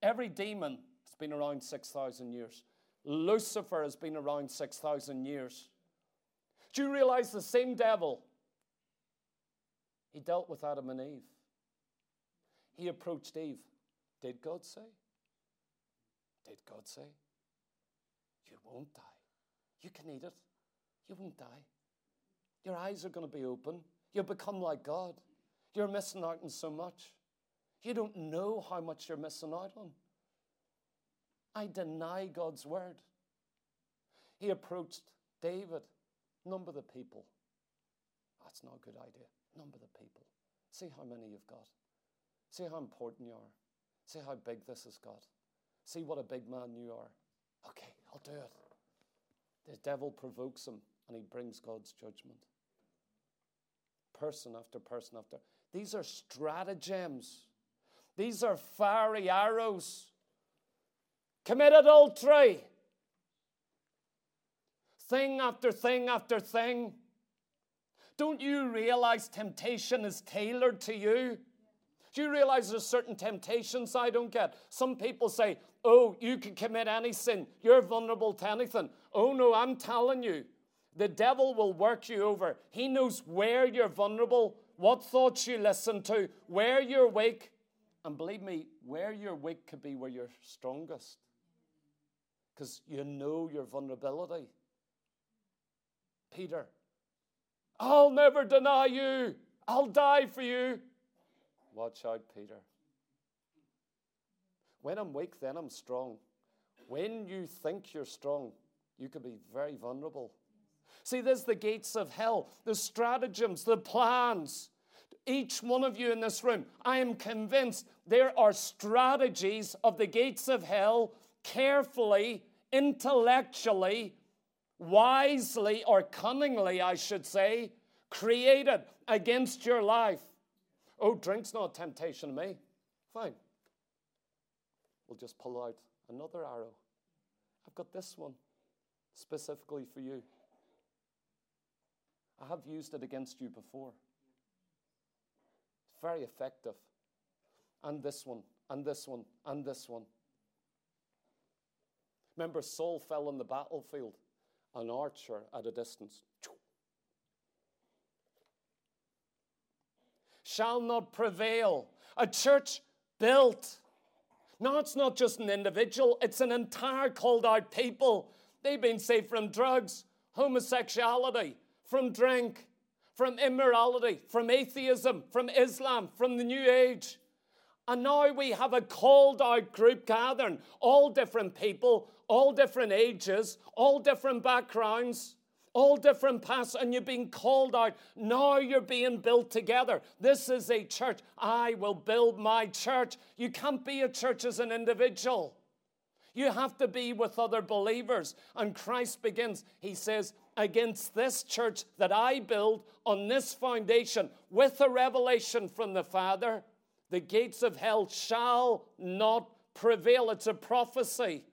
every demon. It's been around 6,000 years. Lucifer has been around 6,000 years. Do you realize the same devil? He dealt with Adam and Eve. He approached Eve. Did God say? Did God say? You won't die. You can eat it. You won't die. Your eyes are going to be open. You'll become like God. You're missing out on so much. You don't know how much you're missing out on. I deny God's word. He approached David. Number the people. That's not a good idea. Number the people. See how many you've got. See how important you are. See how big this has got. See what a big man you are. Okay, I'll do it. The devil provokes him and he brings God's judgment. Person after person after. These are stratagems. These are fiery arrows. Commit adultery. Thing after thing after thing. Don't you realize temptation is tailored to you? Do you realize there's certain temptations I don't get? Some people say, oh, you can commit any sin. You're vulnerable to anything. Oh, no, I'm telling you, the devil will work you over. He knows where you're vulnerable, what thoughts you listen to, where you're weak. And believe me, where you're weak could be where you're strongest. Because you know your vulnerability. Peter, I'll never deny you. I'll die for you. Watch out, Peter. When I'm weak, then I'm strong. When you think you're strong, you can be very vulnerable. See, there's the gates of hell, the stratagems, the plans. Each one of you in this room, I am convinced there are strategies of the gates of hell carefully, intellectually, wisely, or cunningly, I should say, created against your life. Oh, drink's not a temptation to me. Fine. We'll just pull out another arrow. I've got this one specifically for you. I have used it against you before. It's very effective. And this one, and this one, and this one. Remember, Saul fell on the battlefield, an archer at a distance. Shall not prevail. A church built. No, it's not just an individual, it's an entire called out people. They've been saved from drugs, homosexuality, from drink, from immorality, from atheism, from Islam, from the New Age. And now we have a called out group gathering, all different people, all different ages, all different backgrounds, all different paths, and you're being called out. Now you're being built together. This is a church. I will build my church. You can't be a church as an individual. You have to be with other believers. And Christ begins, he says, against this church that I build on this foundation with a revelation from the Father the gates of hell shall not prevail. It's a prophecy.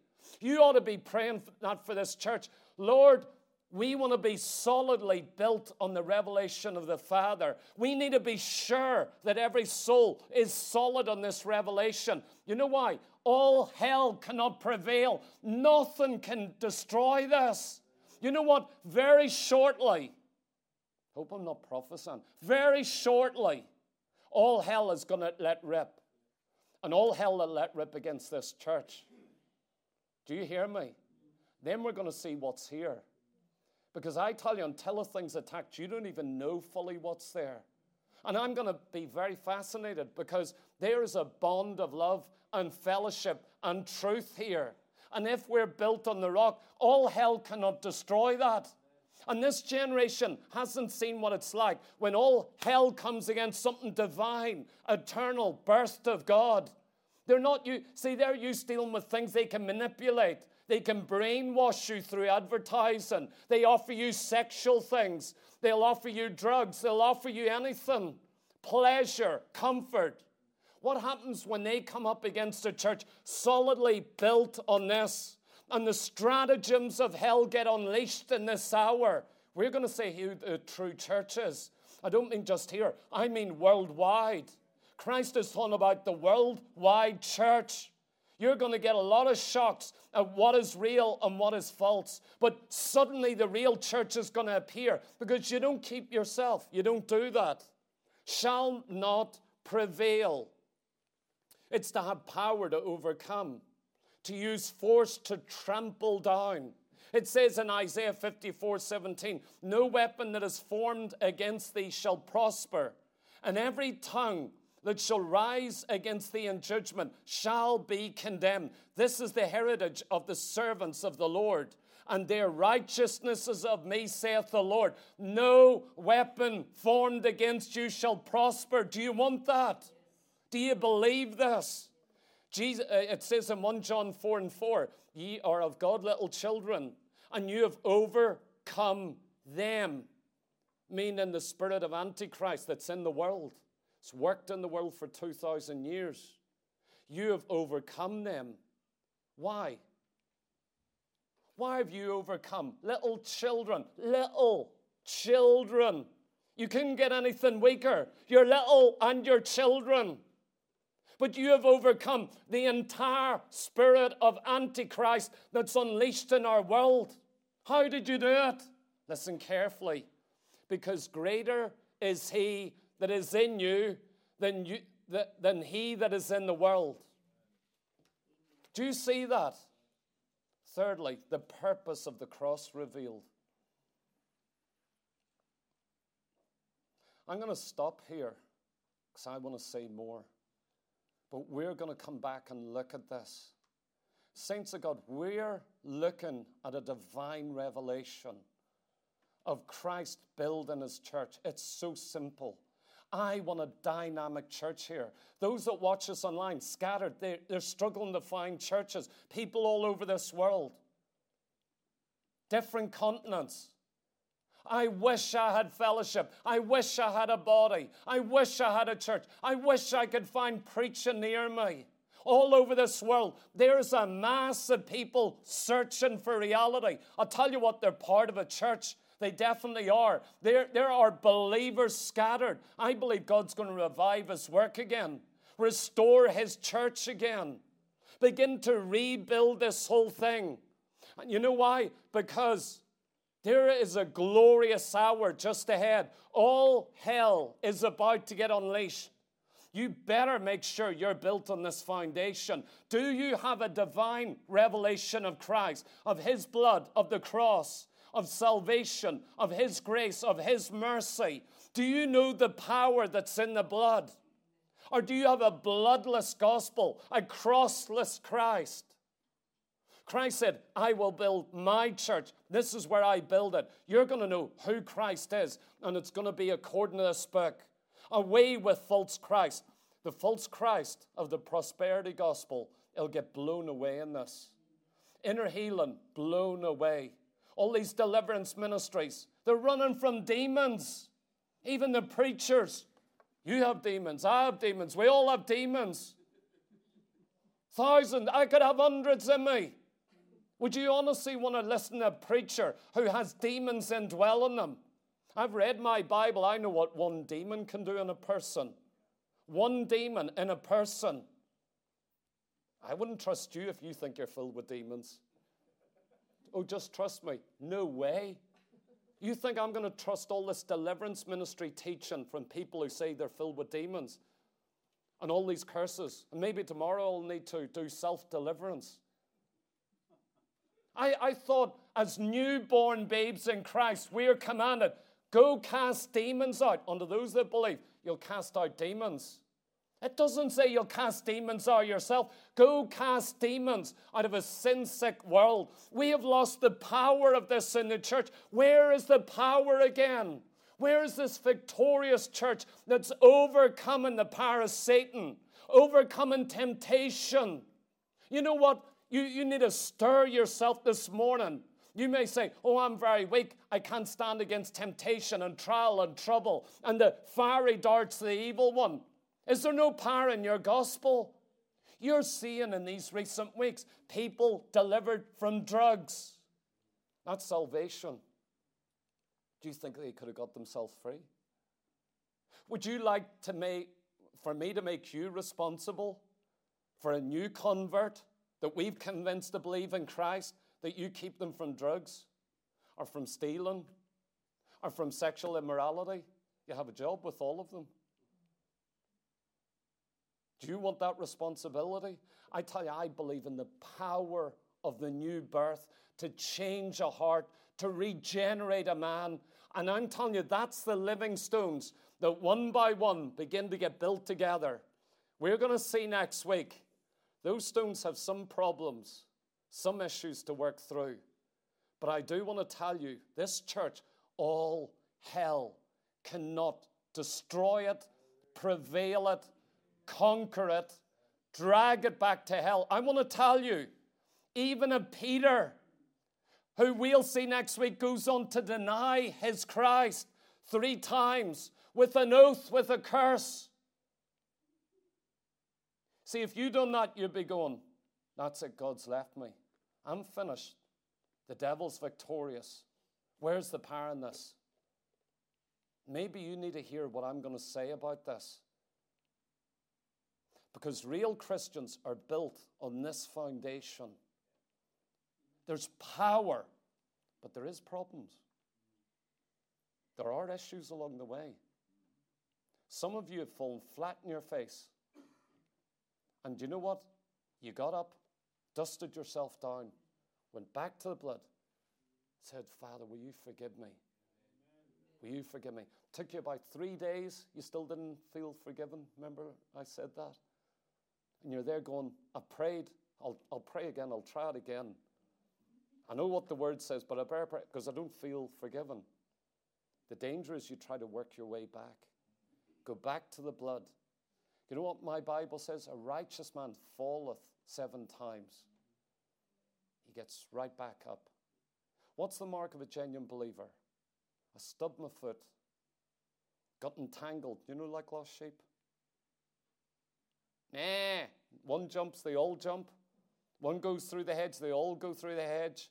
You ought to be praying not for this church. Lord, we want to be solidly built on the revelation of the Father. We need to be sure that every soul is solid on this revelation. You know why? All hell cannot prevail, nothing can destroy this. You know what? Very shortly, hope I'm not prophesying, very shortly, all hell is going to let rip. And all hell will let rip against this church. Do you hear me? Then we're going to see what's here. Because I tell you, until a thing's attacked, you don't even know fully what's there. And I'm going to be very fascinated because there is a bond of love and fellowship and truth here. And if we're built on the rock, all hell cannot destroy that. And this generation hasn't seen what it's like when all hell comes against something divine, eternal, burst of God. They're not you see, they're used dealing with things they can manipulate. They can brainwash you through advertising. They offer you sexual things. They'll offer you drugs. They'll offer you anything pleasure, comfort. What happens when they come up against a church solidly built on this? And the stratagems of hell get unleashed in this hour. We're going to say who the true church is. I don't mean just here, I mean worldwide. Christ is talking about the worldwide church. You're going to get a lot of shocks at what is real and what is false. But suddenly the real church is going to appear because you don't keep yourself. You don't do that. Shall not prevail. It's to have power to overcome, to use force to trample down. It says in Isaiah 54 17, No weapon that is formed against thee shall prosper, and every tongue that shall rise against thee in judgment shall be condemned. This is the heritage of the servants of the Lord. And their righteousness is of me, saith the Lord. No weapon formed against you shall prosper. Do you want that? Do you believe this? Jesus, uh, it says in 1 John 4 and 4, ye are of God little children, and you have overcome them, meaning the spirit of Antichrist that's in the world. It's worked in the world for 2,000 years. You have overcome them. Why? Why have you overcome? Little children, little children. You couldn't get anything weaker. You're little and you're children. But you have overcome the entire spirit of Antichrist that's unleashed in our world. How did you do it? Listen carefully. Because greater is he that is in you than, you, than he that is in the world. Do you see that? Thirdly, the purpose of the cross revealed. I'm going to stop here because I want to say more. But we're going to come back and look at this. Saints of God, we're looking at a divine revelation of Christ building his church. It's so simple. I want a dynamic church here. Those that watch us online, scattered, they're, they're struggling to find churches. People all over this world, different continents. I wish I had fellowship. I wish I had a body. I wish I had a church. I wish I could find preaching near me. All over this world, there's a mass of people searching for reality. I'll tell you what, they're part of a church they definitely are. There, there are believers scattered. I believe God's going to revive his work again, restore his church again, begin to rebuild this whole thing. And you know why? Because there is a glorious hour just ahead. All hell is about to get unleashed. You better make sure you're built on this foundation. Do you have a divine revelation of Christ, of His blood, of the cross? of salvation, of His grace, of His mercy? Do you know the power that's in the blood? Or do you have a bloodless gospel, a crossless Christ? Christ said, I will build my church. This is where I build it. You're going to know who Christ is, and it's going to be according to this book. Away with false Christ. The false Christ of the prosperity gospel, it'll get blown away in this. Inner healing, blown away all these deliverance ministries. They're running from demons. Even the preachers. You have demons. I have demons. We all have demons. Thousand. I could have hundreds in me. Would you honestly want to listen to a preacher who has demons indwelling them? I've read my Bible. I know what one demon can do in a person. One demon in a person. I wouldn't trust you if you think you're filled with demons. Oh, just trust me. No way. You think I'm going to trust all this deliverance ministry teaching from people who say they're filled with demons and all these curses? And maybe tomorrow I'll need to do self deliverance. I, I thought as newborn babes in Christ, we are commanded go cast demons out. Unto those that believe, you'll cast out demons. It doesn't say you'll cast demons out yourself. Go cast demons out of a sin sick world. We have lost the power of this in the church. Where is the power again? Where is this victorious church that's overcoming the power of Satan, overcoming temptation? You know what? You, you need to stir yourself this morning. You may say, Oh, I'm very weak. I can't stand against temptation and trial and trouble and the fiery darts of the evil one. Is there no power in your gospel? You're seeing in these recent weeks people delivered from drugs. That's salvation. Do you think they could have got themselves free? Would you like to make, for me to make you responsible for a new convert that we've convinced to believe in Christ, that you keep them from drugs or from stealing or from sexual immorality? You have a job with all of them. Do you want that responsibility? I tell you, I believe in the power of the new birth to change a heart, to regenerate a man. And I'm telling you, that's the living stones that one by one begin to get built together. We're going to see next week. Those stones have some problems, some issues to work through. But I do want to tell you this church, all hell cannot destroy it, prevail it, conquer it, drag it back to hell. I want to tell you, even a Peter, who we'll see next week, goes on to deny his Christ three times with an oath, with a curse. See, if you done that, you'd be going, That's it, God's left me. I'm finished. The devil's victorious. Where's the power in this? Maybe you need to hear what I'm going to say about this. Because real Christians are built on this foundation. There's power, but there is problems. There are issues along the way. Some of you have fallen flat in your face. And you know what? You got up, dusted yourself down, went back to the blood, said, Father, will you forgive me? Will you forgive me? Took you about three days. You still didn't feel forgiven. Remember, I said that? And you're there going, I prayed. I'll, I'll pray again. I'll try it again. I know what the word says, but I better pray because I don't feel forgiven. The danger is you try to work your way back. Go back to the blood. You know what my Bible says? A righteous man falleth seven times. He gets right back up. What's the mark of a genuine believer? I stubbed my foot, got entangled. You know, like lost sheep? Nah, one jumps, they all jump. One goes through the hedge, they all go through the hedge.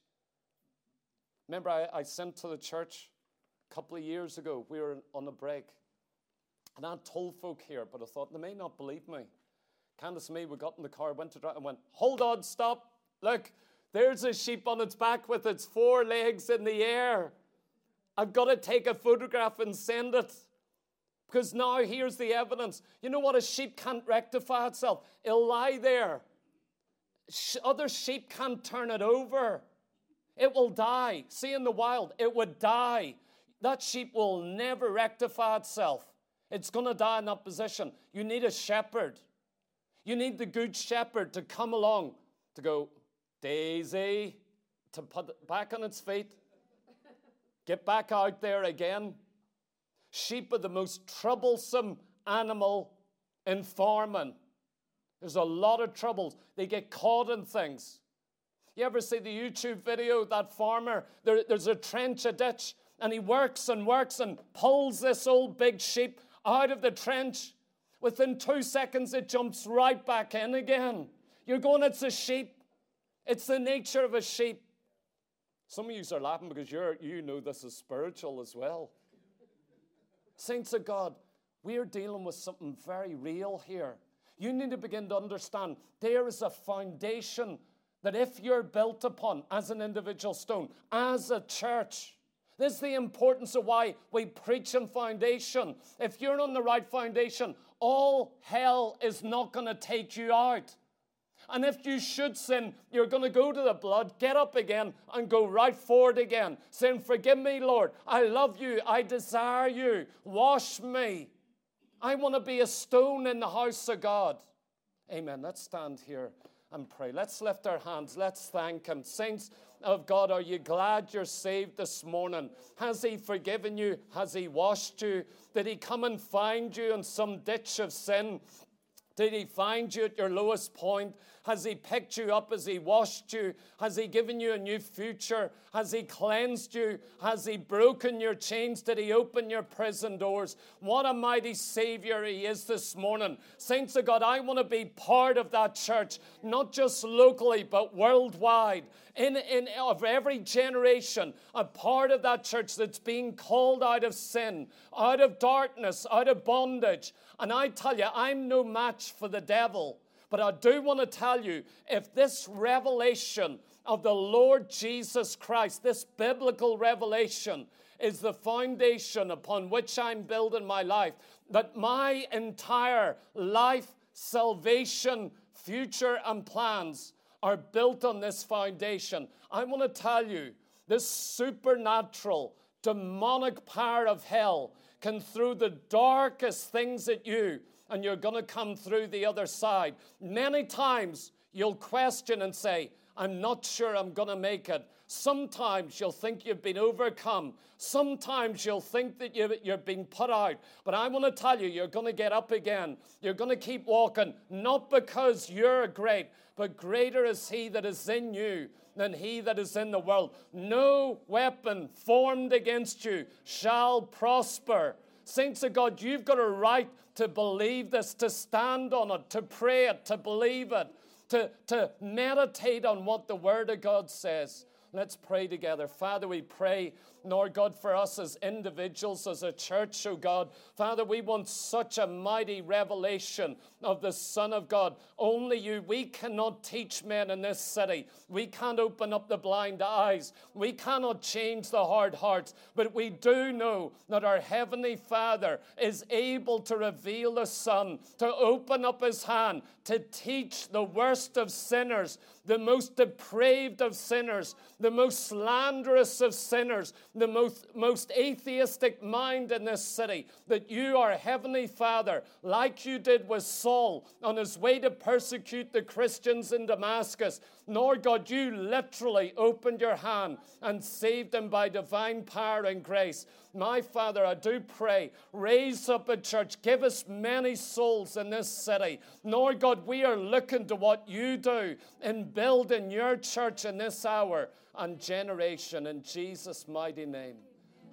Remember, I, I sent to the church a couple of years ago, we were on a break. And I told folk here, but I thought they may not believe me. Candace and me, we got in the car, went to drive, and went, Hold on, stop. Look, there's a sheep on its back with its four legs in the air. I've got to take a photograph and send it. Because now here's the evidence. You know what? A sheep can't rectify itself, it'll lie there. Other sheep can't turn it over. It will die. See, in the wild, it would die. That sheep will never rectify itself. It's going to die in that position. You need a shepherd. You need the good shepherd to come along to go, Daisy, to put it back on its feet, get back out there again. Sheep are the most troublesome animal in farming. There's a lot of troubles. They get caught in things. You ever see the YouTube video, that farmer? There, there's a trench, a ditch, and he works and works and pulls this old big sheep out of the trench. Within two seconds, it jumps right back in again. You're going, it's a sheep. It's the nature of a sheep. Some of you are laughing because you're, you know this is spiritual as well. Saints of God, we are dealing with something very real here. You need to begin to understand there is a foundation that if you're built upon as an individual stone, as a church, this is the importance of why we preach on foundation. If you're on the right foundation, all hell is not going to take you out. And if you should sin, you're going to go to the blood, get up again, and go right forward again, saying, Forgive me, Lord. I love you. I desire you. Wash me. I want to be a stone in the house of God. Amen. Let's stand here and pray. Let's lift our hands. Let's thank Him. Saints of God, are you glad you're saved this morning? Has He forgiven you? Has He washed you? Did He come and find you in some ditch of sin? Did he find you at your lowest point? Has he picked you up? Has he washed you? Has he given you a new future? Has he cleansed you? Has he broken your chains? Did he open your prison doors? What a mighty Savior he is this morning. Saints of God, I want to be part of that church, not just locally, but worldwide. In, in of every generation, a part of that church that's being called out of sin, out of darkness, out of bondage. And I tell you, I'm no match for the devil. But I do want to tell you if this revelation of the Lord Jesus Christ, this biblical revelation, is the foundation upon which I'm building my life, that my entire life, salvation, future, and plans are built on this foundation. I want to tell you this supernatural, demonic power of hell can throw the darkest things at you, and you're going to come through the other side. Many times you'll question and say, I'm not sure I'm going to make it. Sometimes you'll think you've been overcome. Sometimes you'll think that you're being put out. But I want to tell you, you're going to get up again. You're going to keep walking, not because you're great, but greater is He that is in you than he that is in the world. No weapon formed against you shall prosper. Saints of God, you've got a right to believe this, to stand on it, to pray it, to believe it, to, to meditate on what the Word of God says. Let's pray together. Father, we pray, Lord God, for us as individuals, as a church, oh God. Father, we want such a mighty revelation of the Son of God. Only you. We cannot teach men in this city. We can't open up the blind eyes. We cannot change the hard hearts. But we do know that our Heavenly Father is able to reveal the Son, to open up His hand, to teach the worst of sinners, the most depraved of sinners, the most slanderous of sinners, the most, most atheistic mind in this city, that you are Heavenly Father, like you did with Saul on his way to persecute the Christians in Damascus. Lord God, you literally opened your hand and saved them by divine power and grace. My Father, I do pray, raise up a church, give us many souls in this city. Lord God, we are looking to what you do in building your church in this hour and generation in Jesus' mighty name.